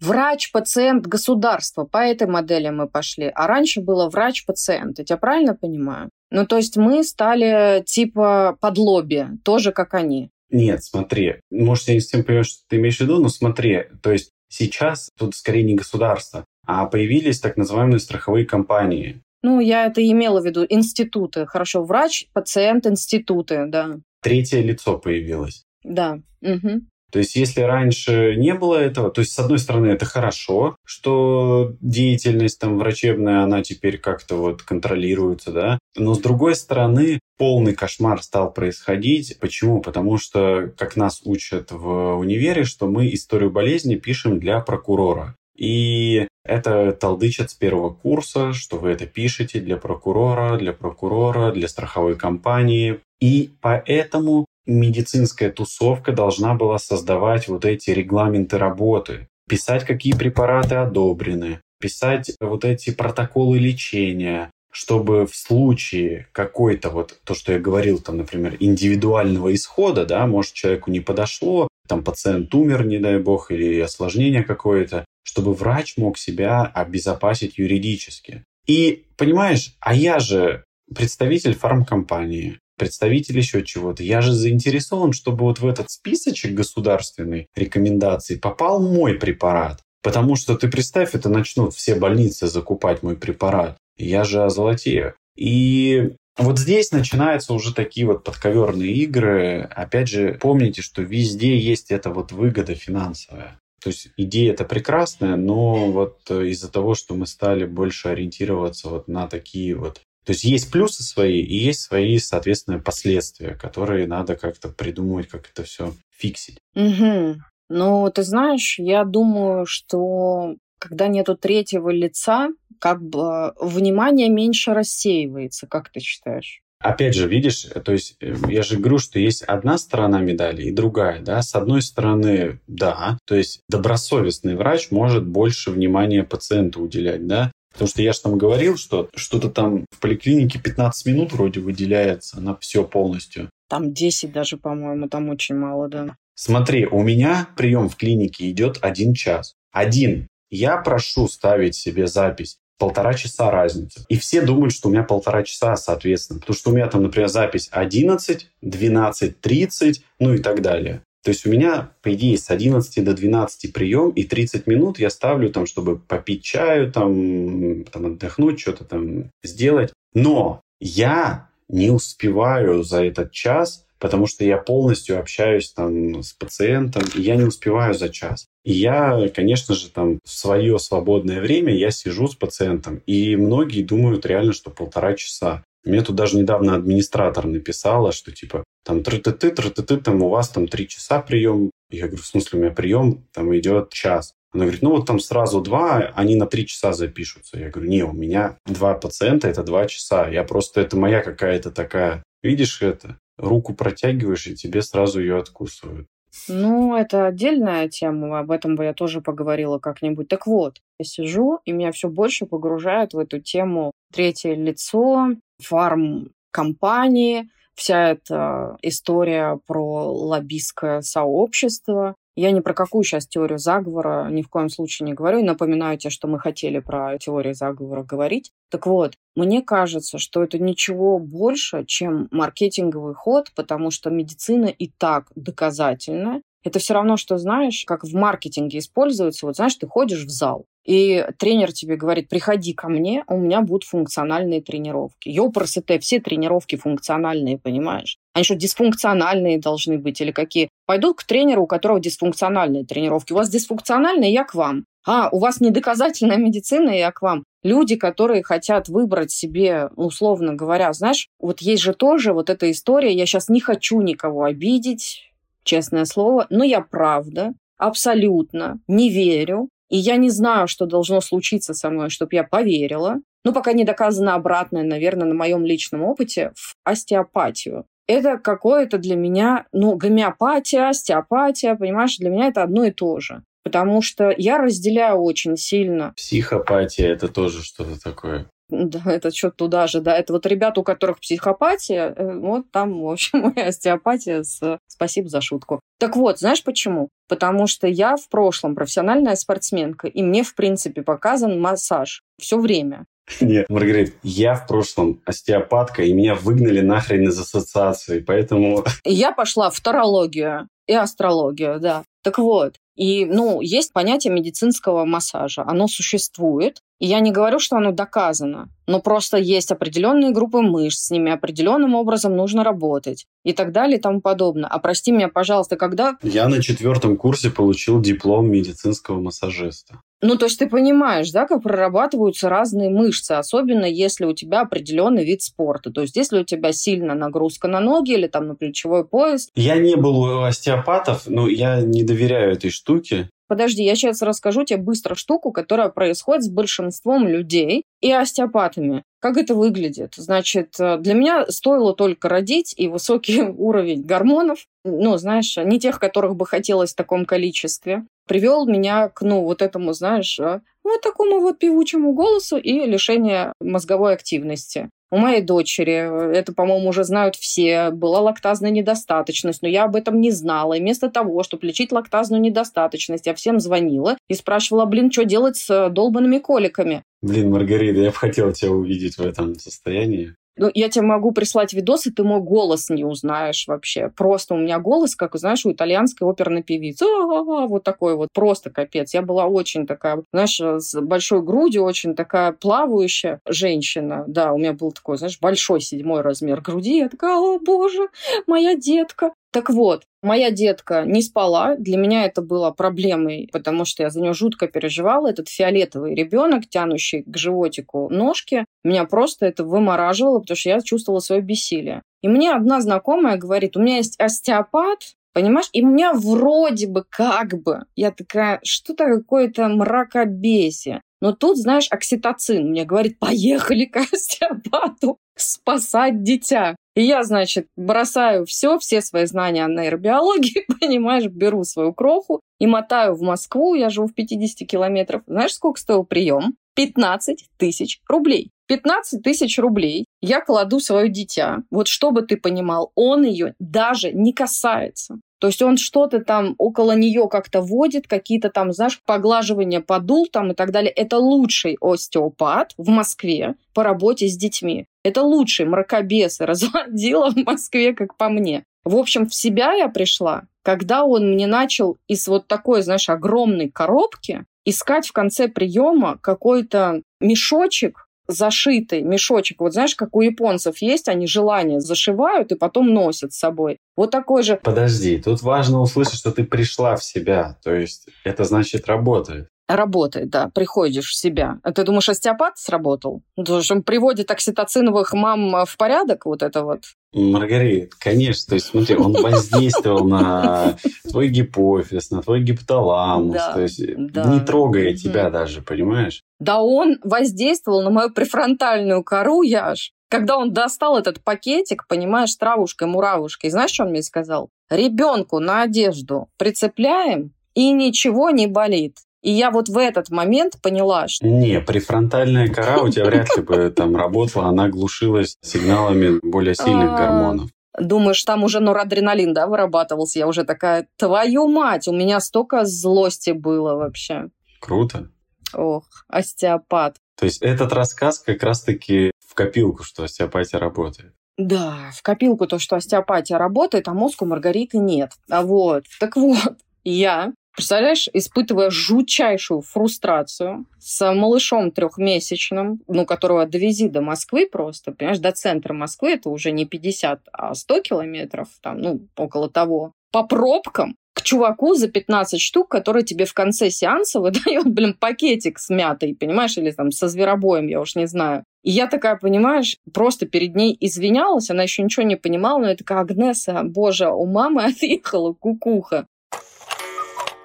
Врач, пациент, государство. По этой модели мы пошли. А раньше было врач-пациент. Я тебя правильно понимаю? Ну, то есть мы стали типа под лобби, тоже как они. Нет, смотри. Может, я не совсем понимаю, что ты имеешь в виду, но смотри. То есть сейчас тут скорее не государство, а появились так называемые страховые компании. Ну, я это имела в виду. Институты. Хорошо, врач, пациент, институты, да. Третье лицо появилось. Да. Угу. То есть, если раньше не было этого, то есть, с одной стороны, это хорошо, что деятельность там врачебная, она теперь как-то вот контролируется, да, но с другой стороны, полный кошмар стал происходить. Почему? Потому что, как нас учат в универе, что мы историю болезни пишем для прокурора. И это толдычат с первого курса, что вы это пишете для прокурора, для прокурора, для страховой компании. И поэтому медицинская тусовка должна была создавать вот эти регламенты работы, писать, какие препараты одобрены, писать вот эти протоколы лечения, чтобы в случае какой-то вот то, что я говорил, там, например, индивидуального исхода, да, может, человеку не подошло, там пациент умер, не дай бог, или осложнение какое-то, чтобы врач мог себя обезопасить юридически. И, понимаешь, а я же представитель фармкомпании, представитель еще чего-то. Я же заинтересован, чтобы вот в этот списочек государственной рекомендаций попал мой препарат. Потому что ты представь, это начнут все больницы закупать мой препарат. Я же озолотею. И вот здесь начинаются уже такие вот подковерные игры. Опять же, помните, что везде есть эта вот выгода финансовая. То есть идея это прекрасная, но вот из-за того, что мы стали больше ориентироваться вот на такие вот то есть есть плюсы свои и есть свои, соответственно, последствия, которые надо как-то придумывать, как это все фиксить. Угу. Ну, ты знаешь, я думаю, что когда нету третьего лица, как бы внимание меньше рассеивается, как ты считаешь? Опять же, видишь, то есть э, я же говорю, что есть одна сторона медали и другая, да. С одной стороны, да, то есть добросовестный врач может больше внимания пациенту уделять, да, Потому что я же там говорил, что что-то там в поликлинике 15 минут вроде выделяется на все полностью. Там 10 даже, по-моему, там очень мало, да. Смотри, у меня прием в клинике идет один час. Один. Я прошу ставить себе запись полтора часа разница. И все думают, что у меня полтора часа, соответственно. Потому что у меня там, например, запись 11, 12, 30, ну и так далее. То есть у меня, по идее, с 11 до 12 прием, и 30 минут я ставлю там, чтобы попить чаю, там, там отдохнуть, что-то там сделать. Но я не успеваю за этот час, потому что я полностью общаюсь там с пациентом, и я не успеваю за час. И я, конечно же, там в свое свободное время я сижу с пациентом. И многие думают реально, что полтора часа. Мне тут даже недавно администратор написала, что типа там тры-ты-ты, тры-ты-ты, там у вас там три часа прием. Я говорю, в смысле, у меня прием там идет час. Она говорит, ну вот там сразу два, они на три часа запишутся. Я говорю, не, у меня два пациента, это два часа. Я просто, это моя какая-то такая, видишь это, руку протягиваешь, и тебе сразу ее откусывают. Ну, это отдельная тема, об этом бы я тоже поговорила как-нибудь. Так вот, я сижу, и меня все больше погружают в эту тему третье лицо, фарм-компании, вся эта история про лоббистское сообщество. Я ни про какую сейчас теорию заговора ни в коем случае не говорю. И напоминаю тебе, что мы хотели про теорию заговора говорить. Так вот, мне кажется, что это ничего больше, чем маркетинговый ход, потому что медицина и так доказательная. Это все равно, что знаешь, как в маркетинге используется. Вот знаешь, ты ходишь в зал, и тренер тебе говорит, приходи ко мне, у меня будут функциональные тренировки. Ёпросоте, все тренировки функциональные, понимаешь? Они что, дисфункциональные должны быть или какие? Пойду к тренеру, у которого дисфункциональные тренировки. У вас дисфункциональные, я к вам. А, у вас недоказательная медицина, я к вам. Люди, которые хотят выбрать себе, условно говоря, знаешь, вот есть же тоже вот эта история, я сейчас не хочу никого обидеть, честное слово, но я правда абсолютно не верю и я не знаю, что должно случиться со мной, чтобы я поверила. Ну, пока не доказано обратное, наверное, на моем личном опыте, в остеопатию. Это какое-то для меня, ну, гомеопатия, остеопатия, понимаешь, для меня это одно и то же. Потому что я разделяю очень сильно. Психопатия это тоже что-то такое. Да, это что-то туда же, да. Это вот ребята, у которых психопатия, э, вот там, в общем, моя остеопатия с «спасибо за шутку». Так вот, знаешь почему? Потому что я в прошлом профессиональная спортсменка, и мне, в принципе, показан массаж все время. Нет, Маргарита, я в прошлом остеопатка, и меня выгнали нахрен из ассоциации, поэтому... Я пошла в тарологию и астрологию, да. Так вот, и, ну, есть понятие медицинского массажа. Оно существует. И я не говорю, что оно доказано, но просто есть определенные группы мышц, с ними определенным образом нужно работать и так далее и тому подобное. А прости меня, пожалуйста, когда... Я на четвертом курсе получил диплом медицинского массажиста. Ну, то есть ты понимаешь, да, как прорабатываются разные мышцы, особенно если у тебя определенный вид спорта. То есть если у тебя сильная нагрузка на ноги или там на плечевой пояс. Я не был у остеопатов, но я не доверяю этой штуке. Подожди, я сейчас расскажу тебе быстро штуку, которая происходит с большинством людей и остеопатами. Как это выглядит? Значит, э, для меня стоило только родить и высокий уровень гормонов, ну, знаешь, не тех, которых бы хотелось в таком количестве, привел меня к, ну, вот этому, знаешь, э, вот такому вот певучему голосу и лишение мозговой активности. У моей дочери, это, по-моему, уже знают все, была лактазная недостаточность, но я об этом не знала. И вместо того, чтобы лечить лактазную недостаточность, я всем звонила и спрашивала, блин, что делать с долбанными коликами. Блин, Маргарита, я бы хотела тебя увидеть в этом состоянии. Ну, я тебе могу прислать видос, и ты мой голос не узнаешь вообще. Просто у меня голос, как, знаешь, у итальянской оперной певицы. А-а-а, вот такой вот, просто капец. Я была очень такая, знаешь, с большой грудью, очень такая плавающая женщина. Да, у меня был такой, знаешь, большой седьмой размер груди. Я такая, о боже, моя детка. Так вот, моя детка не спала. Для меня это было проблемой, потому что я за нее жутко переживала. Этот фиолетовый ребенок, тянущий к животику ножки, меня просто это вымораживало, потому что я чувствовала свое бессилие. И мне одна знакомая говорит, у меня есть остеопат, Понимаешь? И у меня вроде бы как бы, я такая, что-то какое-то мракобесие. Но тут, знаешь, окситоцин мне говорит, поехали к остеопату спасать дитя. И я, значит, бросаю все, все свои знания о нейробиологии, понимаешь, беру свою кроху и мотаю в Москву, я живу в 50 километров. Знаешь, сколько стоил прием? 15 тысяч рублей. 15 тысяч рублей я кладу свое дитя. Вот чтобы ты понимал, он ее даже не касается. То есть он что-то там около нее как-то водит, какие-то там, знаешь, поглаживания подул там и так далее. Это лучший остеопат в Москве по работе с детьми. Это лучший мракобес разводила в Москве, как по мне. В общем, в себя я пришла, когда он мне начал из вот такой, знаешь, огромной коробки искать в конце приема какой-то мешочек, зашитый мешочек. Вот знаешь, как у японцев есть, они желание зашивают и потом носят с собой. Вот такой же... Подожди, тут важно услышать, что ты пришла в себя. То есть это значит работает. Работает, да, приходишь в себя. А ты думаешь, остеопат сработал? Потому что он приводит окситоциновых мам в порядок, вот это вот? Маргарит, конечно. То есть, смотри, он воздействовал на твой гипофиз, на твой гипоталамус. Да, то есть, да. не трогая тебя даже, понимаешь? Да он воздействовал на мою префронтальную кору, Яш. Когда он достал этот пакетик, понимаешь, травушкой-муравушкой, знаешь, что он мне сказал? Ребенку на одежду прицепляем, и ничего не болит. И я вот в этот момент поняла, что... Не, префронтальная кора у тебя вряд ли бы там работала, она глушилась сигналами более сильных а, гормонов. Думаешь, там уже норадреналин, да, вырабатывался? Я уже такая, твою мать, у меня столько злости было вообще. Круто. Ох, остеопат. То есть этот рассказ как раз-таки в копилку, что остеопатия работает. Да, в копилку то, что остеопатия работает, а мозг у Маргариты нет. А вот, так вот, я Представляешь, испытывая жутчайшую фрустрацию с малышом трехмесячным, ну, которого довези до Москвы просто, понимаешь, до центра Москвы, это уже не 50, а 100 километров, там, ну, около того, по пробкам, к чуваку за 15 штук, который тебе в конце сеанса выдает, блин, пакетик с мятой, понимаешь, или там со зверобоем, я уж не знаю. И я такая, понимаешь, просто перед ней извинялась, она еще ничего не понимала, но я такая, Агнеса, боже, у мамы отъехала кукуха.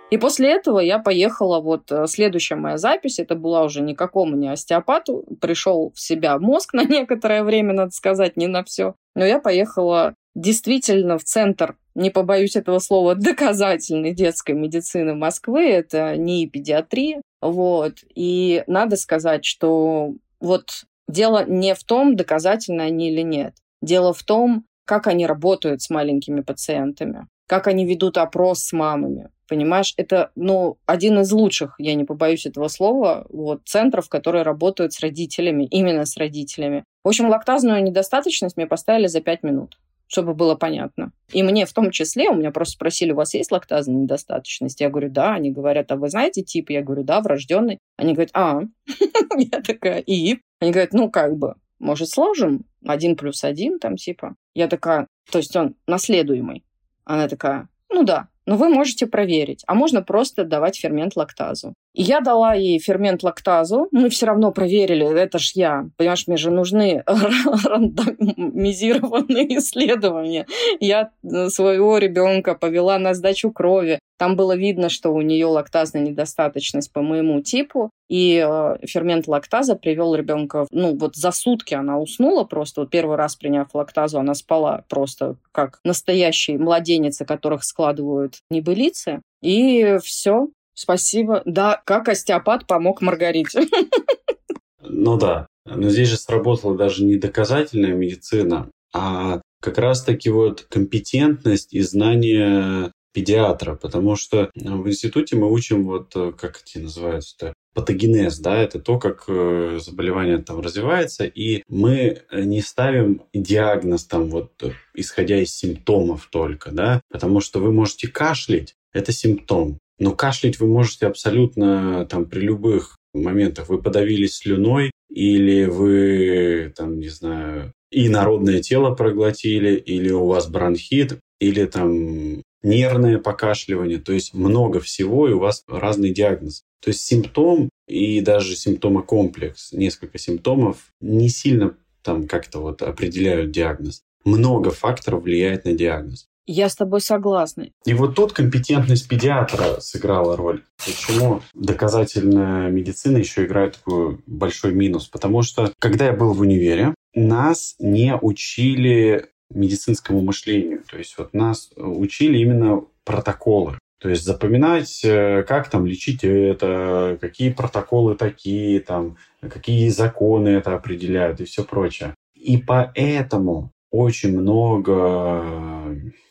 И после этого я поехала, вот э, следующая моя запись, это была уже никакому не остеопату, пришел в себя мозг на некоторое время, надо сказать, не на все. Но я поехала действительно в центр, не побоюсь этого слова, доказательной детской медицины Москвы, это не педиатрия, вот. И надо сказать, что вот дело не в том, доказательны они или нет. Дело в том, как они работают с маленькими пациентами, как они ведут опрос с мамами, Понимаешь, это, ну, один из лучших, я не побоюсь этого слова, вот, центров, которые работают с родителями, именно с родителями. В общем, лактазную недостаточность мне поставили за 5 минут чтобы было понятно. И мне в том числе, у меня просто спросили, у вас есть лактазная недостаточность? Я говорю, да. Они говорят, а вы знаете тип? Я говорю, да, врожденный. Они говорят, а. Я такая, и? Они говорят, ну, как бы, может, сложим? Один плюс один там типа. Я такая, то есть он наследуемый. Она такая, ну да но вы можете проверить. А можно просто давать фермент лактазу. Я дала ей фермент лактазу. Мы все равно проверили, это ж я. Понимаешь, мне же нужны рандомизированные исследования. Я э, своего ребенка повела на сдачу крови. Там было видно, что у нее лактазная недостаточность по моему типу. И э, фермент лактаза привел ребенка, ну вот за сутки она уснула просто. Вот первый раз приняв лактазу, она спала просто как настоящий младенец, которых складывают небылицы. И все, Спасибо. Да, как остеопат помог Маргарите. Ну да. Но здесь же сработала даже не доказательная медицина, а как раз-таки вот компетентность и знание педиатра, потому что в институте мы учим вот, как эти называются-то, патогенез, да, это то, как э, заболевание там развивается, и мы не ставим диагноз там вот, исходя из симптомов только, да, потому что вы можете кашлять, это симптом, но кашлять вы можете абсолютно там при любых моментах. Вы подавились слюной или вы, там, не знаю, и народное тело проглотили, или у вас бронхит, или там нервное покашливание. То есть много всего, и у вас разный диагноз. То есть симптом и даже симптомокомплекс, несколько симптомов, не сильно там как-то вот определяют диагноз. Много факторов влияет на диагноз. Я с тобой согласна. И вот тут компетентность педиатра сыграла роль. Почему доказательная медицина еще играет такой большой минус? Потому что, когда я был в универе, нас не учили медицинскому мышлению. То есть вот нас учили именно протоколы. То есть запоминать, э, как там лечить это, какие протоколы такие, там, какие законы это определяют и все прочее. И поэтому очень много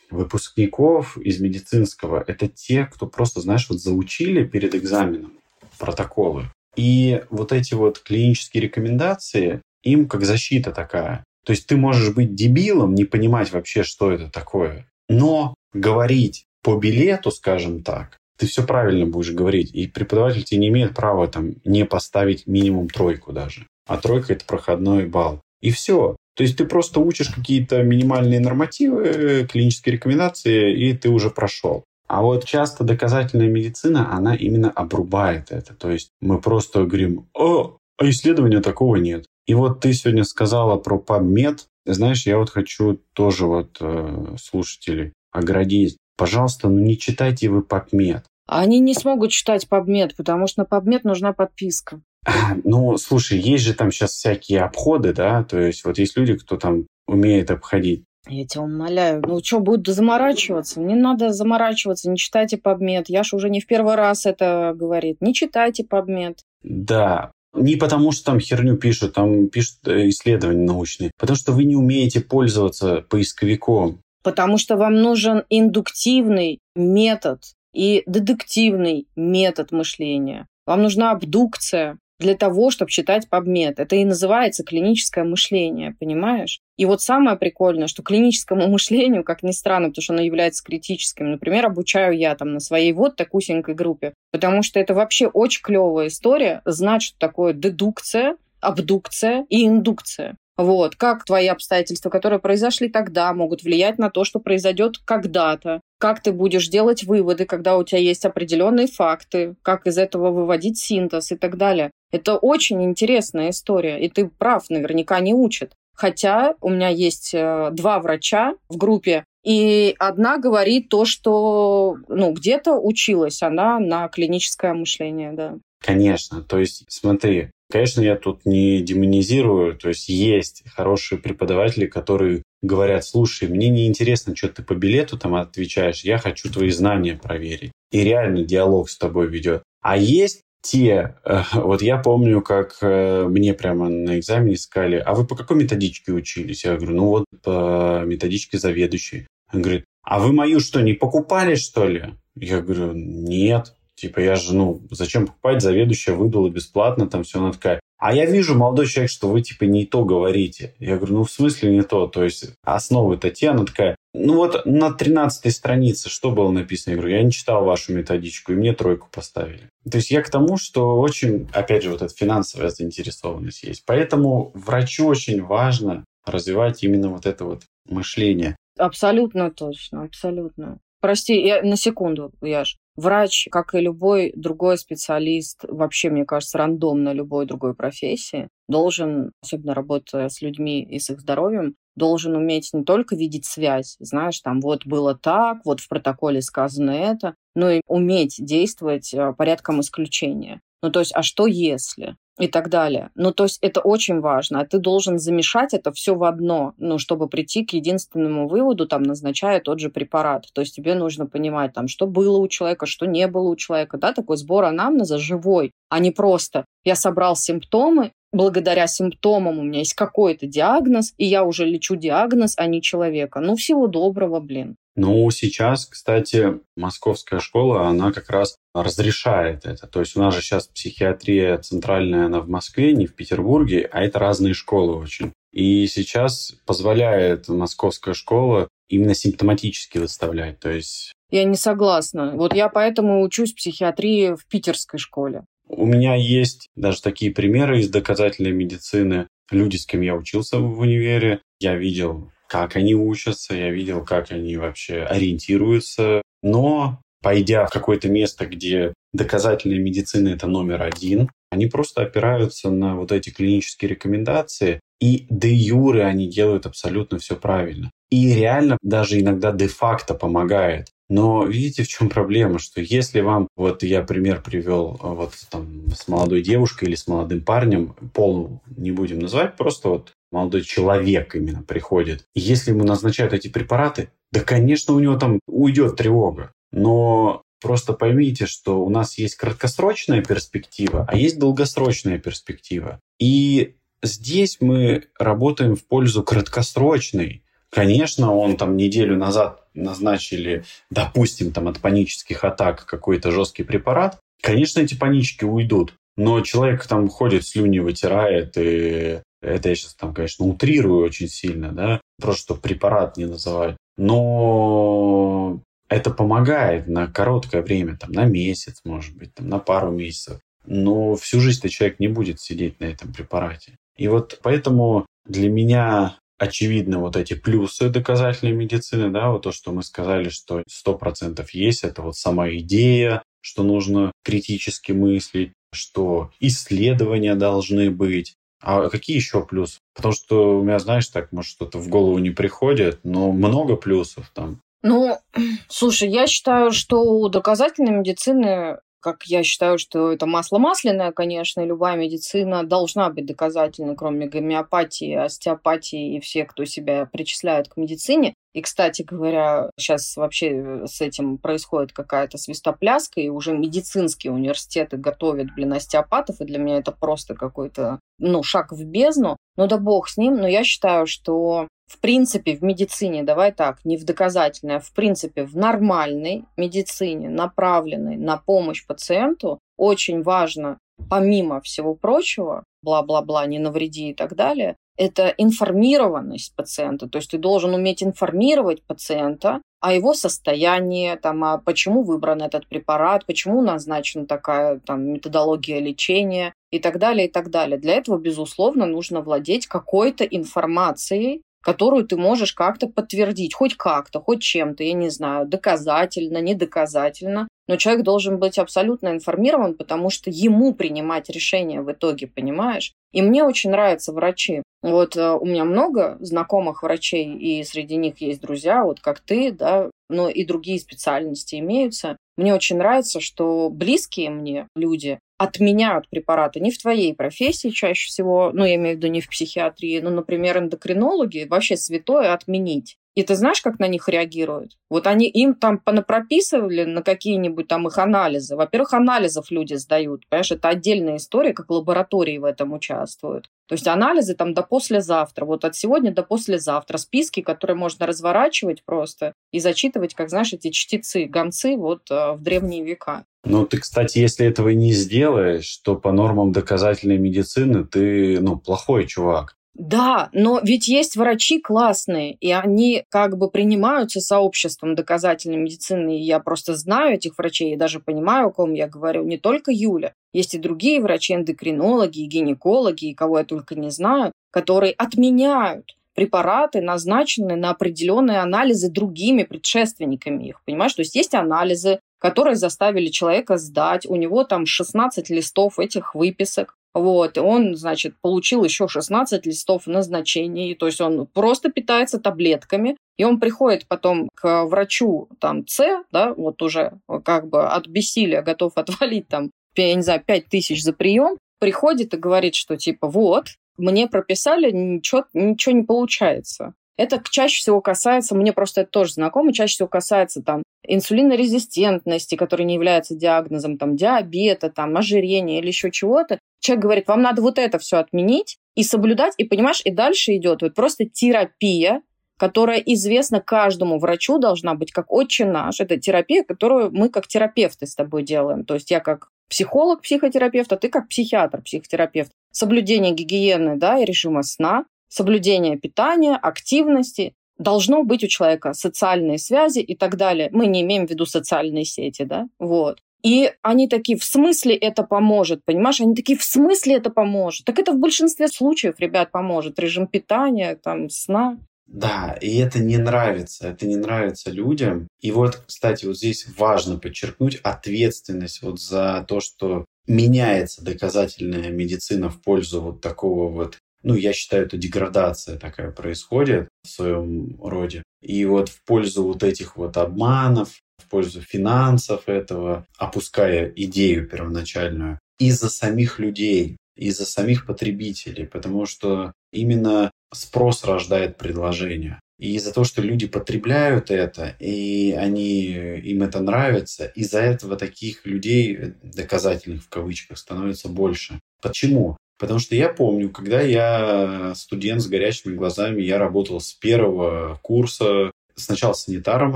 выпускников из медицинского – это те, кто просто, знаешь, вот заучили перед экзаменом протоколы. И вот эти вот клинические рекомендации им как защита такая. То есть ты можешь быть дебилом, не понимать вообще, что это такое, но говорить по билету, скажем так, ты все правильно будешь говорить. И преподаватель тебе не имеет права там не поставить минимум тройку даже. А тройка – это проходной балл. И все. То есть ты просто учишь какие-то минимальные нормативы, клинические рекомендации, и ты уже прошел. А вот часто доказательная медицина, она именно обрубает это. То есть мы просто говорим, о, а исследования такого нет. И вот ты сегодня сказала про PubMed. Знаешь, я вот хочу тоже вот э, слушателей оградить. Пожалуйста, ну не читайте вы PubMed. Они не смогут читать PubMed, потому что на PubMed нужна подписка. Ну, слушай, есть же там сейчас всякие обходы, да, то есть вот есть люди, кто там умеет обходить. Я тебя умоляю. Ну, что, будут заморачиваться? Не надо заморачиваться, не читайте PubMed. Яша уже не в первый раз это говорит. Не читайте PubMed. Да, Не потому, что там херню пишут, там пишут э, исследования научные. Потому что вы не умеете пользоваться поисковиком. Потому что вам нужен индуктивный метод и дедуктивный метод мышления. Вам нужна абдукция для того, чтобы читать PubMed. Это и называется клиническое мышление, понимаешь? И вот самое прикольное, что клиническому мышлению, как ни странно, потому что оно является критическим, например, обучаю я там на своей вот такусенькой группе, потому что это вообще очень клевая история, знать, что такое дедукция, абдукция и индукция. Вот, как твои обстоятельства, которые произошли тогда, могут влиять на то, что произойдет когда-то. Как ты будешь делать выводы, когда у тебя есть определенные факты, как из этого выводить синтез и так далее. Это очень интересная история, и ты прав, наверняка не учат. Хотя у меня есть э, два врача в группе, и одна говорит то, что ну, где-то училась она на клиническое мышление, да. Конечно. То есть, смотри, конечно, я тут не демонизирую. То есть есть хорошие преподаватели, которые говорят, слушай, мне не интересно, что ты по билету там отвечаешь, я хочу твои знания проверить. И реально диалог с тобой ведет. А есть те, э, вот я помню, как э, мне прямо на экзамене сказали, а вы по какой методичке учились? Я говорю, ну вот по методичке заведующей. Он говорит, а вы мою что, не покупали, что ли? Я говорю, нет. Типа, я же, ну, зачем покупать? Заведующая выдала бесплатно, там все. Она такая, а я вижу, молодой человек, что вы, типа, не то говорите. Я говорю, ну, в смысле не то? То есть, основы-то те, она такая, ну, вот на 13 странице что было написано? Я говорю, я не читал вашу методичку, и мне тройку поставили. То есть, я к тому, что очень, опять же, вот эта финансовая заинтересованность есть. Поэтому врачу очень важно развивать именно вот это вот мышление. Абсолютно точно, абсолютно. Прости, я на секунду, Яш. Врач, как и любой другой специалист, вообще, мне кажется, рандомно любой другой профессии, должен, особенно работая с людьми и с их здоровьем, должен уметь не только видеть связь, знаешь, там вот было так, вот в протоколе сказано это, но и уметь действовать э, порядком исключения. Ну, то есть, а что если? и так далее. Ну, то есть это очень важно. А ты должен замешать это все в одно, ну, чтобы прийти к единственному выводу, там, назначая тот же препарат. То есть тебе нужно понимать, там, что было у человека, что не было у человека, да, такой сбор анамнеза живой, а не просто я собрал симптомы, благодаря симптомам у меня есть какой-то диагноз, и я уже лечу диагноз, а не человека. Ну, всего доброго, блин. Ну, сейчас, кстати, московская школа, она как раз разрешает это. То есть у нас же сейчас психиатрия центральная, она в Москве, не в Петербурге, а это разные школы очень. И сейчас позволяет московская школа именно симптоматически выставлять. То есть я не согласна. Вот я поэтому учусь психиатрии в питерской школе. У меня есть даже такие примеры из доказательной медицины. Люди, с кем я учился в универе, я видел как они учатся, я видел, как они вообще ориентируются. Но пойдя в какое-то место, где доказательная медицина это номер один, они просто опираются на вот эти клинические рекомендации, и де юре они делают абсолютно все правильно. И реально даже иногда де-факто помогает. Но видите, в чем проблема, что если вам, вот я пример привел вот там с молодой девушкой или с молодым парнем, пол не будем называть, просто вот молодой человек именно приходит. И если ему назначают эти препараты, да, конечно, у него там уйдет тревога. Но просто поймите, что у нас есть краткосрочная перспектива, а есть долгосрочная перспектива. И здесь мы работаем в пользу краткосрочной. Конечно, он там неделю назад назначили, допустим, там от панических атак какой-то жесткий препарат. Конечно, эти панички уйдут. Но человек там ходит, слюни вытирает и это я сейчас там, конечно, утрирую очень сильно, да, просто препарат не называть. Но это помогает на короткое время, там, на месяц, может быть, там, на пару месяцев. Но всю жизнь-то человек не будет сидеть на этом препарате. И вот поэтому для меня очевидно вот эти плюсы доказательной медицины, да, вот то, что мы сказали, что 100% есть, это вот сама идея, что нужно критически мыслить, что исследования должны быть, а какие еще плюсы? Потому что у меня, знаешь, так, может, что-то в голову не приходит, но много плюсов там. Ну, слушай, я считаю, что у доказательной медицины как я считаю, что это масло масляное, конечно, любая медицина должна быть доказательной, кроме гомеопатии, остеопатии и все, кто себя причисляют к медицине. И, кстати говоря, сейчас вообще с этим происходит какая-то свистопляска, и уже медицинские университеты готовят, блин, остеопатов, и для меня это просто какой-то, ну, шаг в бездну. Ну да бог с ним, но я считаю, что в принципе, в медицине, давай так, не в доказательной, а в принципе в нормальной медицине, направленной на помощь пациенту, очень важно, помимо всего прочего, бла-бла-бла, не навреди и так далее, это информированность пациента. То есть ты должен уметь информировать пациента о его состоянии, там, а почему выбран этот препарат, почему назначена такая там, методология лечения и так далее, и так далее. Для этого, безусловно, нужно владеть какой-то информацией, которую ты можешь как-то подтвердить, хоть как-то, хоть чем-то, я не знаю, доказательно, недоказательно. Но человек должен быть абсолютно информирован, потому что ему принимать решение в итоге, понимаешь? И мне очень нравятся врачи. Вот э, у меня много знакомых врачей, и среди них есть друзья, вот как ты, да, но и другие специальности имеются. Мне очень нравится, что близкие мне люди, отменяют препараты не в твоей профессии чаще всего, ну, я имею в виду не в психиатрии, ну, например, эндокринологи, вообще святое отменить. И ты знаешь, как на них реагируют? Вот они им там понапрописывали на какие-нибудь там их анализы. Во-первых, анализов люди сдают. Понимаешь, это отдельная история, как лаборатории в этом участвуют. То есть анализы там до послезавтра, вот от сегодня до послезавтра. Списки, которые можно разворачивать просто и зачитывать, как, знаешь, эти чтецы, гонцы вот э, в древние века. Ну, ты, кстати, если этого не сделаешь, то по нормам доказательной медицины ты, ну, плохой чувак. Да, но ведь есть врачи классные, и они как бы принимаются сообществом доказательной медицины. И я просто знаю этих врачей и даже понимаю, о ком я говорю. Не только Юля. Есть и другие врачи, эндокринологи, гинекологи, и кого я только не знаю, которые отменяют препараты, назначенные на определенные анализы другими предшественниками их. Понимаешь? То есть есть анализы, которые заставили человека сдать. У него там 16 листов этих выписок. Вот, и он, значит, получил еще 16 листов назначений, то есть он просто питается таблетками, и он приходит потом к врачу там С, да, вот уже как бы от бессилия готов отвалить там, я не знаю, 5 тысяч за прием, приходит и говорит, что типа вот, мне прописали, ничего, ничего не получается. Это чаще всего касается, мне просто это тоже знакомо, чаще всего касается там инсулинорезистентности, которая не является диагнозом, там, диабета, там, ожирения или еще чего-то. Человек говорит, вам надо вот это все отменить и соблюдать, и понимаешь, и дальше идет вот просто терапия, которая известна каждому врачу, должна быть как отче наш. Это терапия, которую мы как терапевты с тобой делаем. То есть я как психолог, психотерапевт, а ты как психиатр, психотерапевт. Соблюдение гигиены да, и режима сна, соблюдение питания, активности. Должно быть у человека социальные связи и так далее. Мы не имеем в виду социальные сети, да? Вот. И они такие, в смысле это поможет, понимаешь? Они такие, в смысле это поможет? Так это в большинстве случаев, ребят, поможет. Режим питания, там, сна. Да, и это не нравится, это не нравится людям. И вот, кстати, вот здесь важно подчеркнуть ответственность вот за то, что меняется доказательная медицина в пользу вот такого вот ну, я считаю, это деградация такая происходит в своем роде. И вот в пользу вот этих вот обманов, в пользу финансов этого, опуская идею первоначальную, из-за самих людей, из-за самих потребителей, потому что именно спрос рождает предложение. И из-за того, что люди потребляют это, и они, им это нравится, из-за этого таких людей, доказательных в кавычках, становится больше. Почему? Потому что я помню, когда я студент с горящими глазами, я работал с первого курса, сначала санитаром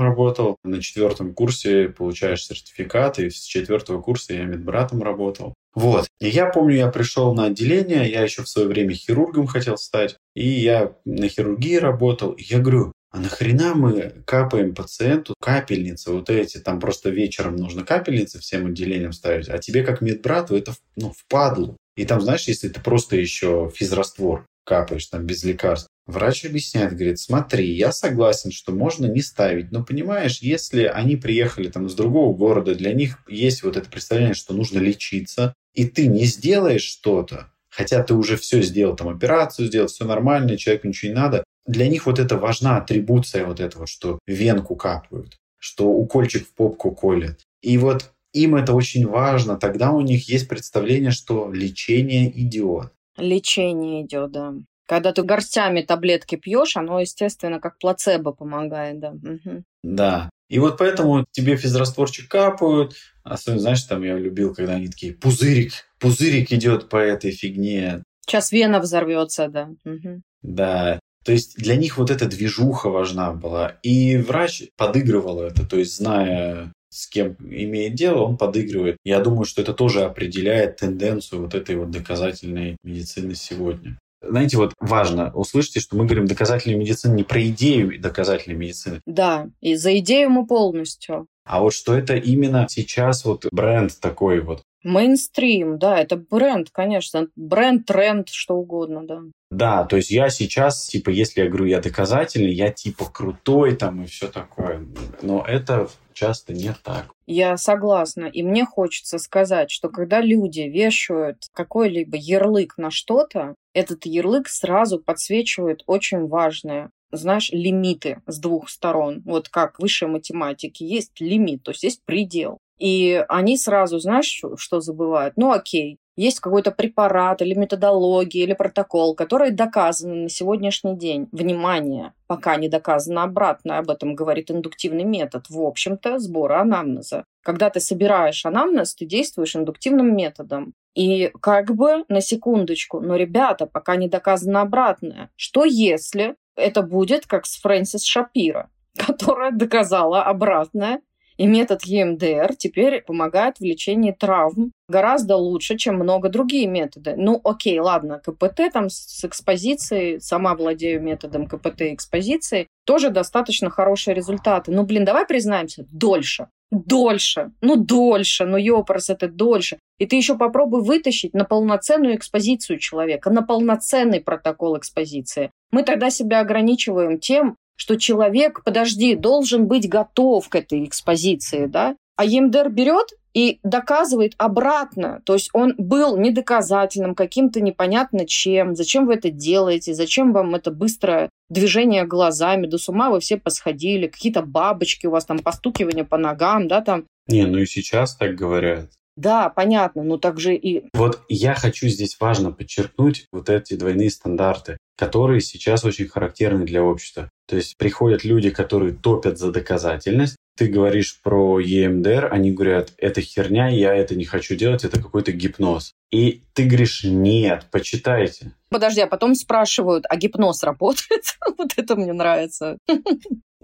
работал, на четвертом курсе получаешь сертификат, и с четвертого курса я медбратом работал. Вот. И я помню, я пришел на отделение, я еще в свое время хирургом хотел стать, и я на хирургии работал. И я говорю, а нахрена мы капаем пациенту капельницы вот эти, там просто вечером нужно капельницы всем отделениям ставить, а тебе как медбрату это ну, впадлу. И там, знаешь, если ты просто еще физраствор капаешь там без лекарств, Врач объясняет, говорит, смотри, я согласен, что можно не ставить, но понимаешь, если они приехали там из другого города, для них есть вот это представление, что нужно лечиться, и ты не сделаешь что-то, хотя ты уже все сделал, там операцию сделал, все нормально, человеку ничего не надо, для них вот это важна атрибуция вот этого, что венку капают, что укольчик в попку колят. И вот им это очень важно, тогда у них есть представление, что лечение идет. Лечение идет, да. Когда ты горстями таблетки пьешь, оно, естественно, как плацебо помогает, да. Угу. Да. И вот поэтому тебе физрастворчик капают. Особенно, знаешь, там я любил, когда они такие, пузырик, пузырик идет по этой фигне. Сейчас вена взорвется, да. Угу. Да. То есть для них вот эта движуха важна была. И врач подыгрывал это, то есть зная с кем имеет дело, он подыгрывает. Я думаю, что это тоже определяет тенденцию вот этой вот доказательной медицины сегодня. Знаете, вот важно, услышите, что мы говорим доказательной медицины не про идею доказательной медицины. Да, и за идею мы полностью. А вот что это именно сейчас вот бренд такой вот. Мейнстрим, да, это бренд, конечно. Бренд, тренд, что угодно, да. Да, то есть я сейчас, типа, если я говорю, я доказательный, я типа крутой там и все такое. Но это часто не так. Я согласна. И мне хочется сказать, что когда люди вешают какой-либо ярлык на что-то, этот ярлык сразу подсвечивает очень важное знаешь, лимиты с двух сторон. Вот как в высшей математике есть лимит, то есть есть предел. И они сразу, знаешь, что забывают? Ну, окей, есть какой-то препарат или методология или протокол, который доказан на сегодняшний день. Внимание, пока не доказано обратное, об этом говорит индуктивный метод, в общем-то, сбора анамнеза. Когда ты собираешь анамнез, ты действуешь индуктивным методом. И как бы на секундочку, но, ребята, пока не доказано обратное. Что если это будет как с Фрэнсис Шапира, которая доказала обратное, и метод EMDR теперь помогает в лечении травм гораздо лучше, чем много другие методы. Ну, окей, ладно, КПТ там с экспозицией, сама владею методом КПТ экспозиции, тоже достаточно хорошие результаты. Ну, блин, давай признаемся, дольше. Дольше, ну дольше, ну ёпрс, это дольше. И ты еще попробуй вытащить на полноценную экспозицию человека, на полноценный протокол экспозиции. Мы тогда себя ограничиваем тем, что человек, подожди, должен быть готов к этой экспозиции, да? А ЕМДР берет и доказывает обратно. То есть он был недоказательным, каким-то непонятно чем. Зачем вы это делаете? Зачем вам это быстрое движение глазами? До с ума вы все посходили. Какие-то бабочки у вас там, постукивание по ногам, да, там. Не, ну и сейчас так говорят. Да, понятно, но также и... Вот я хочу здесь важно подчеркнуть вот эти двойные стандарты, которые сейчас очень характерны для общества. То есть приходят люди, которые топят за доказательность, ты говоришь про EMDR, они говорят, это херня, я это не хочу делать, это какой-то гипноз. И ты говоришь, нет, почитайте. Подожди, а потом спрашивают, а гипноз работает? вот это мне нравится.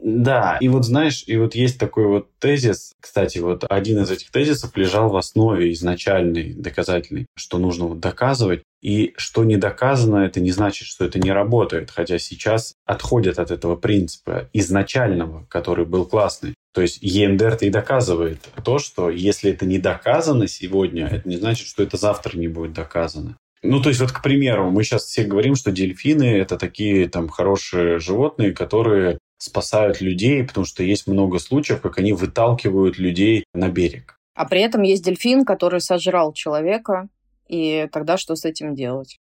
Да, и вот знаешь, и вот есть такой вот тезис, кстати, вот один из этих тезисов лежал в основе изначальной, доказательной, что нужно вот доказывать, и что не доказано, это не значит, что это не работает, хотя сейчас отходят от этого принципа изначального, который был классный. То есть ЕМДР-то и доказывает то, что если это не доказано сегодня, это не значит, что это завтра не будет доказано. Ну, то есть, вот, к примеру, мы сейчас все говорим, что дельфины – это такие там хорошие животные, которые спасают людей, потому что есть много случаев, как они выталкивают людей на берег. А при этом есть дельфин, который сожрал человека, и тогда что с этим делать?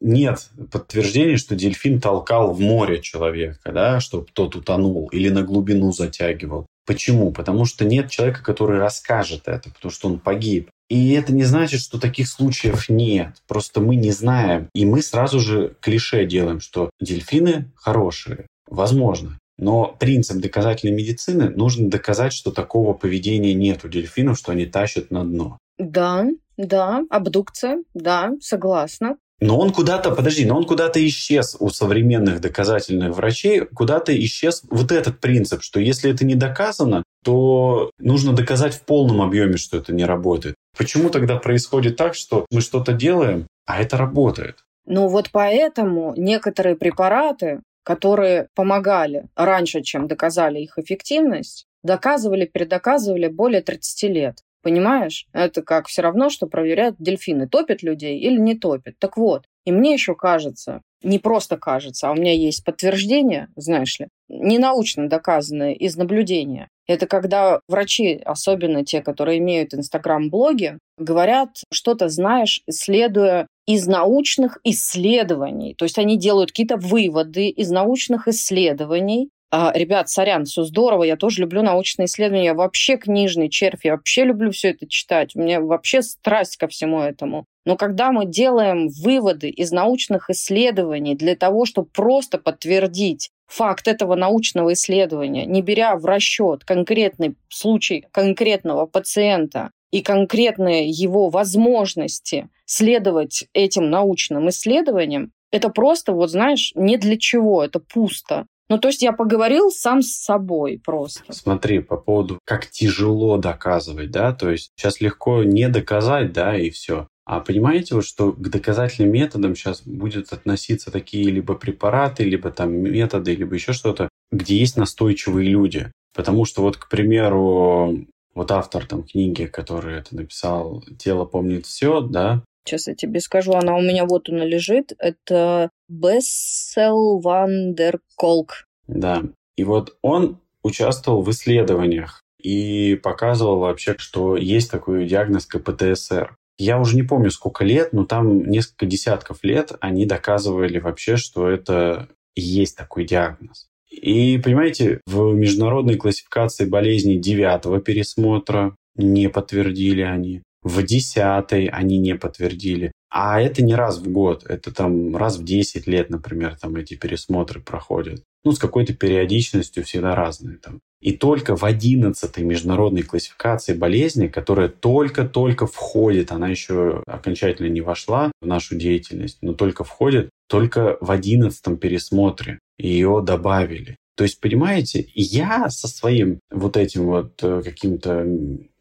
Нет подтверждений, что дельфин толкал в море человека, да, чтобы тот утонул или на глубину затягивал. Почему? Потому что нет человека, который расскажет это, потому что он погиб. И это не значит, что таких случаев нет. Просто мы не знаем. И мы сразу же клише делаем, что дельфины хорошие. Возможно. Но принцип доказательной медицины нужно доказать, что такого поведения нет у дельфинов, что они тащат на дно. Да, да, абдукция, да, согласна. Но он куда-то, подожди, но он куда-то исчез у современных доказательных врачей, куда-то исчез вот этот принцип, что если это не доказано, то нужно доказать в полном объеме, что это не работает. Почему тогда происходит так, что мы что-то делаем, а это работает? Ну вот поэтому некоторые препараты, которые помогали раньше, чем доказали их эффективность, доказывали, передоказывали более 30 лет. Понимаешь? Это как все равно, что проверяют дельфины, топят людей или не топят. Так вот, и мне еще кажется, не просто кажется, а у меня есть подтверждение, знаешь ли, не научно доказанное из наблюдения. Это когда врачи, особенно те, которые имеют инстаграм-блоги, говорят что-то, знаешь, следуя из научных исследований. То есть они делают какие-то выводы из научных исследований, ребят, сорян, все здорово, я тоже люблю научные исследования, я вообще книжный червь, я вообще люблю все это читать, у меня вообще страсть ко всему этому. Но когда мы делаем выводы из научных исследований для того, чтобы просто подтвердить факт этого научного исследования, не беря в расчет конкретный случай конкретного пациента и конкретные его возможности следовать этим научным исследованиям, это просто, вот знаешь, не для чего, это пусто. Ну, то есть я поговорил сам с собой просто. Смотри, по поводу, как тяжело доказывать, да, то есть сейчас легко не доказать, да, и все. А понимаете, вот что к доказательным методам сейчас будет относиться такие либо препараты, либо там методы, либо еще что-то, где есть настойчивые люди. Потому что вот, к примеру, вот автор там книги, который это написал «Тело помнит все», да, Сейчас я тебе скажу, она у меня вот она лежит. Это Бессел Вандер Колк. Да. И вот он участвовал в исследованиях и показывал вообще, что есть такой диагноз КПТСР. Я уже не помню, сколько лет, но там несколько десятков лет они доказывали вообще, что это есть такой диагноз. И, понимаете, в международной классификации болезней девятого пересмотра не подтвердили они. В десятой они не подтвердили. А это не раз в год, это там раз в 10 лет, например, там эти пересмотры проходят. Ну, с какой-то периодичностью всегда разные там. И только в 11 международной классификации болезней, которая только-только входит, она еще окончательно не вошла в нашу деятельность, но только входит, только в 11 пересмотре ее добавили. То есть, понимаете, я со своим вот этим вот э, каким-то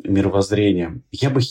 мировоззрением, я бы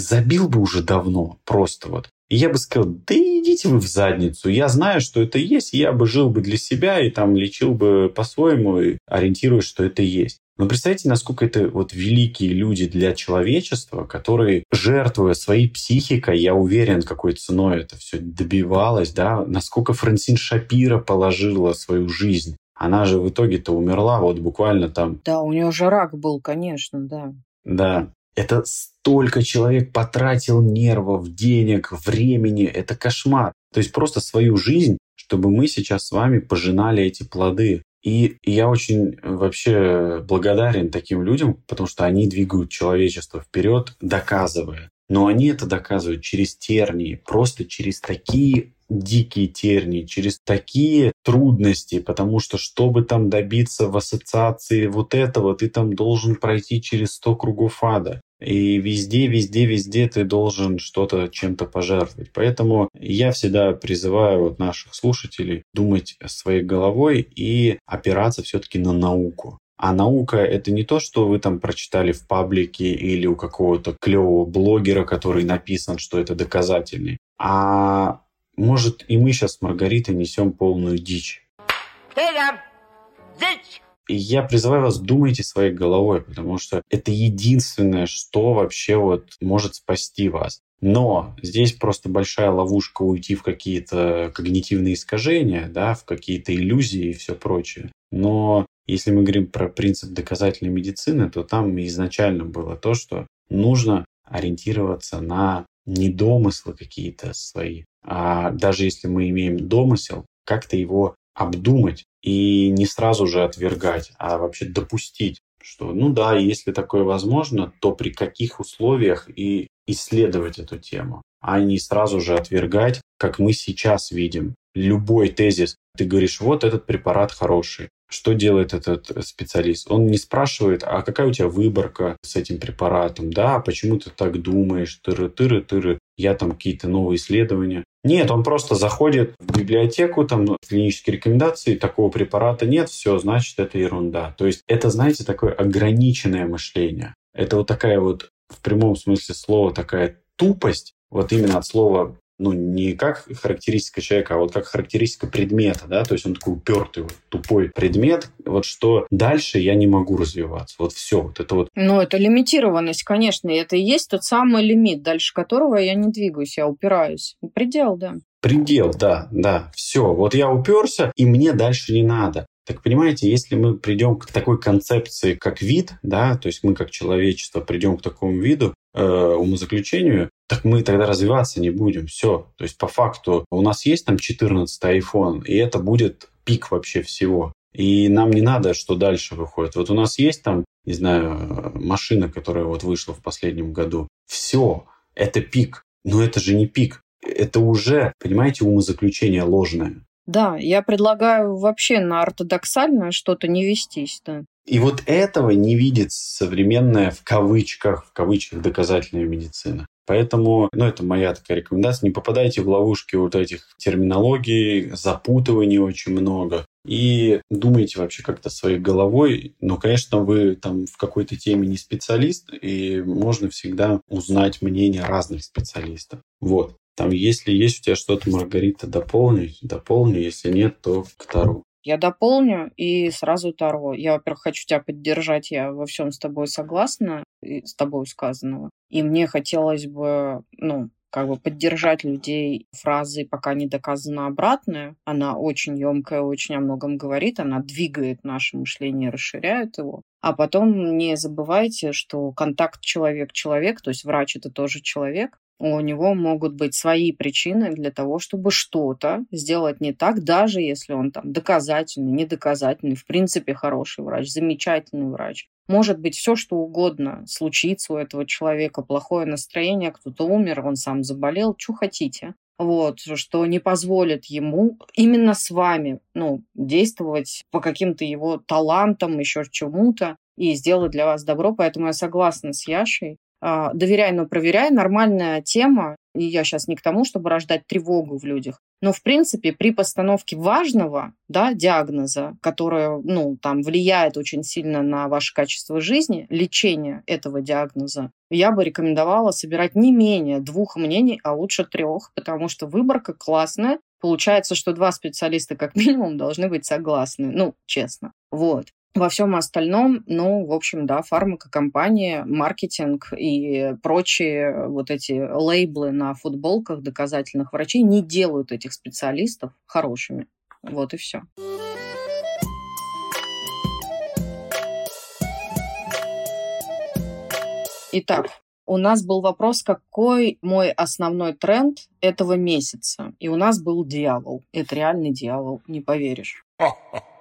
забил бы уже давно просто вот. И я бы сказал, да идите вы в задницу. Я знаю, что это есть, я бы жил бы для себя и там лечил бы по-своему, ориентируясь, что это есть. Но представьте, насколько это вот великие люди для человечества, которые, жертвуя своей психикой, я уверен, какой ценой это все добивалось, да, насколько Франсин Шапира положила свою жизнь. Она же в итоге-то умерла вот буквально там. Да, у нее же рак был, конечно, да. Да. Это столько человек потратил нервов, денег, времени. Это кошмар. То есть просто свою жизнь, чтобы мы сейчас с вами пожинали эти плоды. И я очень вообще благодарен таким людям, потому что они двигают человечество вперед, доказывая. Но они это доказывают через тернии, просто через такие дикие тернии, через такие трудности, потому что чтобы там добиться в ассоциации вот этого, ты там должен пройти через 100 кругов ада. И везде, везде, везде ты должен что-то чем-то пожертвовать. Поэтому я всегда призываю вот наших слушателей думать своей головой и опираться все-таки на науку. А наука — это не то, что вы там прочитали в паблике или у какого-то клевого блогера, который написан, что это доказательный. А может, и мы сейчас с Маргаритой несем полную дичь. Дичь! И я призываю вас, думайте своей головой, потому что это единственное, что вообще вот может спасти вас. Но здесь просто большая ловушка уйти в какие-то когнитивные искажения, да, в какие-то иллюзии и все прочее. Но если мы говорим про принцип доказательной медицины, то там изначально было то, что нужно ориентироваться на не домыслы какие-то свои, а даже если мы имеем домысел, как-то его обдумать и не сразу же отвергать, а вообще допустить, что, ну да, если такое возможно, то при каких условиях и исследовать эту тему, а не сразу же отвергать, как мы сейчас видим. Любой тезис, ты говоришь, вот этот препарат хороший, что делает этот специалист? Он не спрашивает, а какая у тебя выборка с этим препаратом, да, почему ты так думаешь, тыры-тыры-тыры, я там какие-то новые исследования. Нет, он просто заходит в библиотеку, там клинические рекомендации, такого препарата нет, все, значит, это ерунда. То есть это, знаете, такое ограниченное мышление. Это вот такая вот в прямом смысле слова такая тупость, вот именно от слова ну, не как характеристика человека, а вот как характеристика предмета, да, то есть он такой упертый, вот, тупой предмет, вот что дальше я не могу развиваться, вот все, вот это вот. Ну, это лимитированность, конечно, это и есть тот самый лимит, дальше которого я не двигаюсь, я упираюсь. Предел, да. Предел, да, да, все, вот я уперся, и мне дальше не надо. Так понимаете, если мы придем к такой концепции, как вид, да, то есть мы как человечество придем к такому виду, э, умозаключению, так мы тогда развиваться не будем. Все. То есть по факту у нас есть там 14 iPhone, и это будет пик вообще всего. И нам не надо, что дальше выходит. Вот у нас есть там, не знаю, машина, которая вот вышла в последнем году. Все, это пик. Но это же не пик. Это уже, понимаете, умозаключение ложное. Да, я предлагаю вообще на ортодоксальное что-то не вестись, да. И вот этого не видит современная в кавычках, в кавычках доказательная медицина. Поэтому, ну, это моя такая рекомендация, не попадайте в ловушки вот этих терминологий, запутываний очень много. И думайте вообще как-то своей головой. Но, конечно, вы там в какой-то теме не специалист, и можно всегда узнать мнение разных специалистов. Вот. Там, если есть у тебя что-то, Маргарита, дополни, дополни. Если нет, то к Тару. Я дополню и сразу Таро. Я, во-первых, хочу тебя поддержать. Я во всем с тобой согласна, с тобой сказанного. И мне хотелось бы, ну, как бы поддержать людей фразой «пока не доказано обратное». Она очень емкая, очень о многом говорит, она двигает наше мышление, расширяет его. А потом не забывайте, что контакт человек-человек, то есть врач – это тоже человек, у него могут быть свои причины для того, чтобы что-то сделать не так, даже если он там доказательный, недоказательный, в принципе хороший врач, замечательный врач. Может быть все, что угодно случится у этого человека, плохое настроение, кто-то умер, он сам заболел, что хотите. Вот, что не позволит ему именно с вами ну, действовать по каким-то его талантам, еще чему-то, и сделать для вас добро. Поэтому я согласна с Яшей. А, доверяй, но проверяй. Нормальная тема. И я сейчас не к тому, чтобы рождать тревогу в людях. Но, в принципе, при постановке важного да, диагноза, которое ну, там, влияет очень сильно на ваше качество жизни, лечение этого диагноза, я бы рекомендовала собирать не менее двух мнений, а лучше трех, потому что выборка классная. Получается, что два специалиста как минимум должны быть согласны. Ну, честно. Вот. Во всем остальном, ну, в общем, да, фармакокомпания, маркетинг и прочие вот эти лейблы на футболках доказательных врачей не делают этих специалистов хорошими. Вот и все. Итак, у нас был вопрос, какой мой основной тренд этого месяца. И у нас был дьявол. Это реальный дьявол, не поверишь.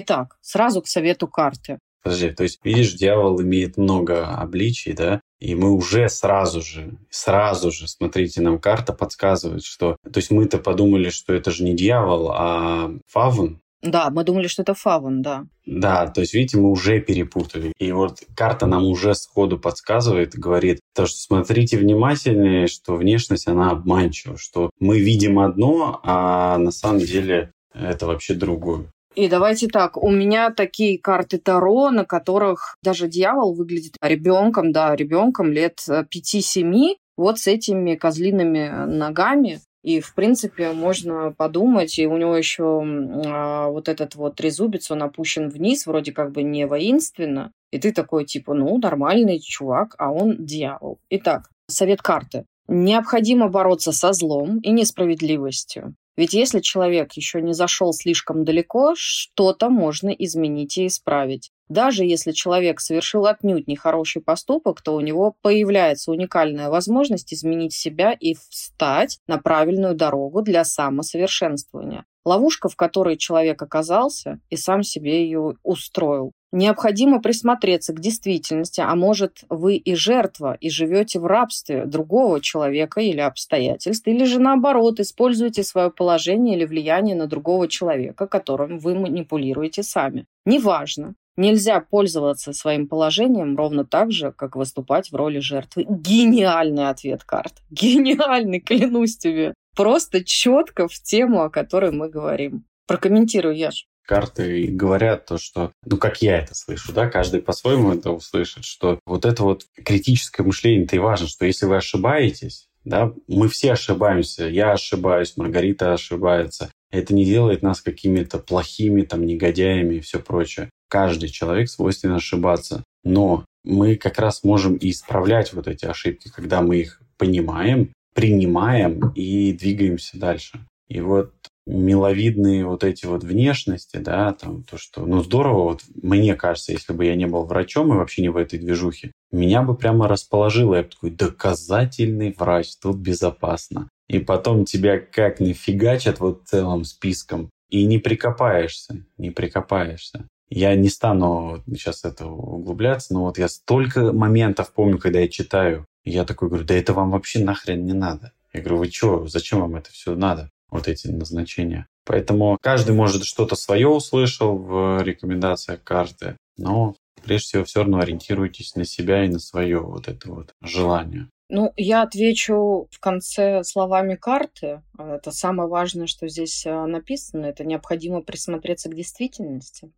Итак, сразу к совету карты. Подожди, то есть, видишь, дьявол имеет много обличий, да? И мы уже сразу же, сразу же, смотрите, нам карта подсказывает, что... То есть мы-то подумали, что это же не дьявол, а фавн. Да, мы думали, что это фавн, да. Да, то есть, видите, мы уже перепутали. И вот карта нам уже сходу подсказывает, говорит, то, что смотрите внимательнее, что внешность, она обманчива, что мы видим одно, а на самом деле это вообще другое. И давайте так, у меня такие карты Таро, на которых даже дьявол выглядит ребенком, да, ребенком лет 5-7, э, вот с этими козлиными ногами. И, в принципе, можно подумать, и у него еще а, вот этот вот трезубец, он опущен вниз, вроде как бы не воинственно. И ты такой, типа, ну, нормальный чувак, а он дьявол. Итак, совет карты. Необходимо бороться со злом и несправедливостью. Ведь если человек еще не зашел слишком далеко, что-то можно изменить и исправить. Даже если человек совершил отнюдь нехороший поступок, то у него появляется уникальная возможность изменить себя и встать на правильную дорогу для самосовершенствования. Ловушка, в которой человек оказался и сам себе ее устроил. Необходимо присмотреться к действительности, а может вы и жертва, и живете в рабстве другого человека или обстоятельств, или же наоборот, используете свое положение или влияние на другого человека, которым вы манипулируете сами. Неважно. Нельзя пользоваться своим положением ровно так же, как выступать в роли жертвы. Гениальный ответ карт. Гениальный, клянусь тебе. Просто четко в тему, о которой мы говорим. Прокомментируй, Яш карты говорят то, что, ну, как я это слышу, да, каждый по-своему это услышит, что вот это вот критическое мышление, это и важно, что если вы ошибаетесь, да, мы все ошибаемся, я ошибаюсь, Маргарита ошибается, это не делает нас какими-то плохими, там, негодяями и все прочее. Каждый человек свойственно ошибаться. Но мы как раз можем и исправлять вот эти ошибки, когда мы их понимаем, принимаем и двигаемся дальше. И вот миловидные вот эти вот внешности, да, там то, что, ну, здорово, вот мне кажется, если бы я не был врачом и вообще не в этой движухе, меня бы прямо расположило, я бы такой, доказательный врач, тут безопасно. и потом тебя как нафигачат вот целым списком, и не прикопаешься, не прикопаешься. Я не стану сейчас это углубляться, но вот я столько моментов помню, когда я читаю, я такой говорю, да это вам вообще нахрен не надо. Я говорю, вы что, зачем вам это все надо, вот эти назначения? Поэтому каждый, может, что-то свое услышал в рекомендациях карты, но прежде всего все равно ориентируйтесь на себя и на свое вот это вот желание. Ну, я отвечу в конце словами карты. Это самое важное, что здесь э, написано. Это необходимо присмотреться к действительности.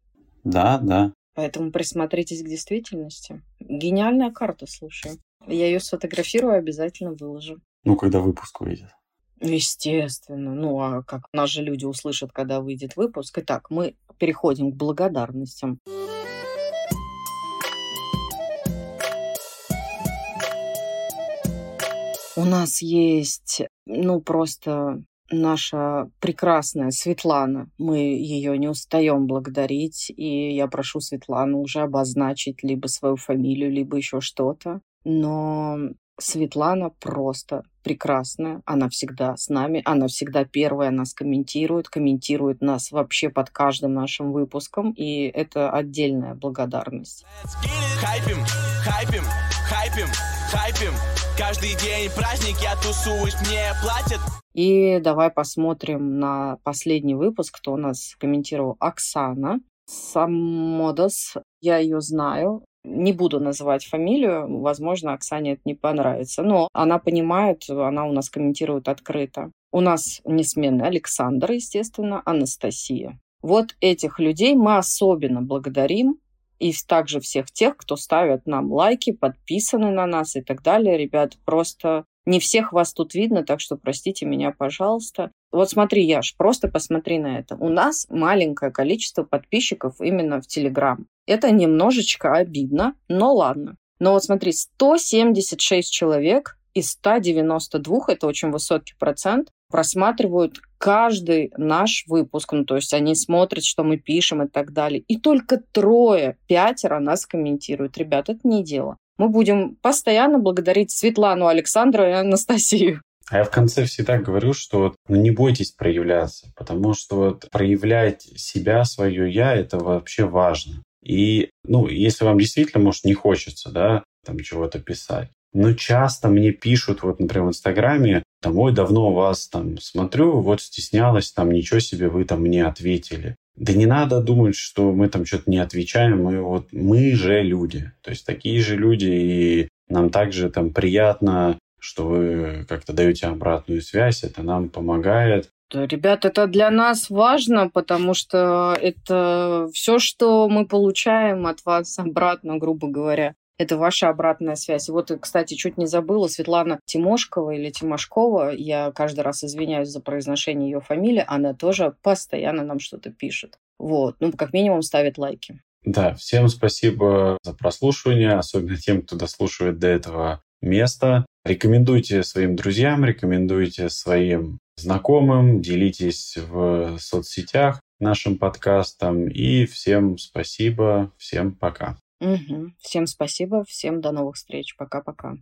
Да, да. Поэтому присмотритесь к действительности. Гениальная карта, слушай. Я ее сфотографирую, обязательно выложу. Ну, когда выпуск выйдет. Естественно. Ну, а как же люди услышат, когда выйдет выпуск. Итак, мы переходим к благодарностям. У нас есть, ну, просто наша прекрасная Светлана. Мы ее не устаем благодарить, и я прошу Светлану уже обозначить либо свою фамилию, либо еще что-то. Но Светлана просто прекрасная, она всегда с нами, она всегда первая нас комментирует, комментирует нас вообще под каждым нашим выпуском, и это отдельная благодарность. Хайпим, хайпим, хайпим, хайпим. Каждый день праздник, я тусуюсь, мне платят. И давай посмотрим на последний выпуск, кто у нас комментировал. Оксана Самодос. Я ее знаю. Не буду называть фамилию, возможно, Оксане это не понравится, но она понимает, она у нас комментирует открыто. У нас несменный Александр, естественно, Анастасия. Вот этих людей мы особенно благодарим, и также всех тех, кто ставят нам лайки, подписаны на нас и так далее. Ребят, просто не всех вас тут видно, так что простите меня, пожалуйста. Вот смотри, Яш, просто посмотри на это. У нас маленькое количество подписчиков именно в Телеграм. Это немножечко обидно, но ладно. Но вот смотри, 176 человек из 192, это очень высокий процент, просматривают каждый наш выпуск. Ну, то есть они смотрят, что мы пишем и так далее. И только трое, пятеро нас комментируют. Ребят, это не дело. Мы будем постоянно благодарить Светлану, Александру и Анастасию. А я в конце всегда говорю, что вот, ну, не бойтесь проявляться, потому что вот проявлять себя, свое я, это вообще важно. И, ну, если вам действительно, может, не хочется, да, там чего-то писать, но часто мне пишут, вот, например, в Инстаграме, там, ой, давно вас там смотрю, вот стеснялась, там, ничего себе, вы там мне ответили. Да не надо думать, что мы там что-то не отвечаем, мы вот, мы же люди, то есть такие же люди, и нам также там приятно, что вы как-то даете обратную связь, это нам помогает. Ребят, это для нас важно, потому что это все, что мы получаем от вас обратно, грубо говоря это ваша обратная связь. Вот, кстати, чуть не забыла, Светлана Тимошкова или Тимошкова, я каждый раз извиняюсь за произношение ее фамилии, она тоже постоянно нам что-то пишет. Вот, ну, как минимум ставит лайки. Да, всем спасибо за прослушивание, особенно тем, кто дослушивает до этого места. Рекомендуйте своим друзьям, рекомендуйте своим знакомым, делитесь в соцсетях нашим подкастом. И всем спасибо, всем пока. Угу. Всем спасибо, всем до новых встреч. Пока-пока.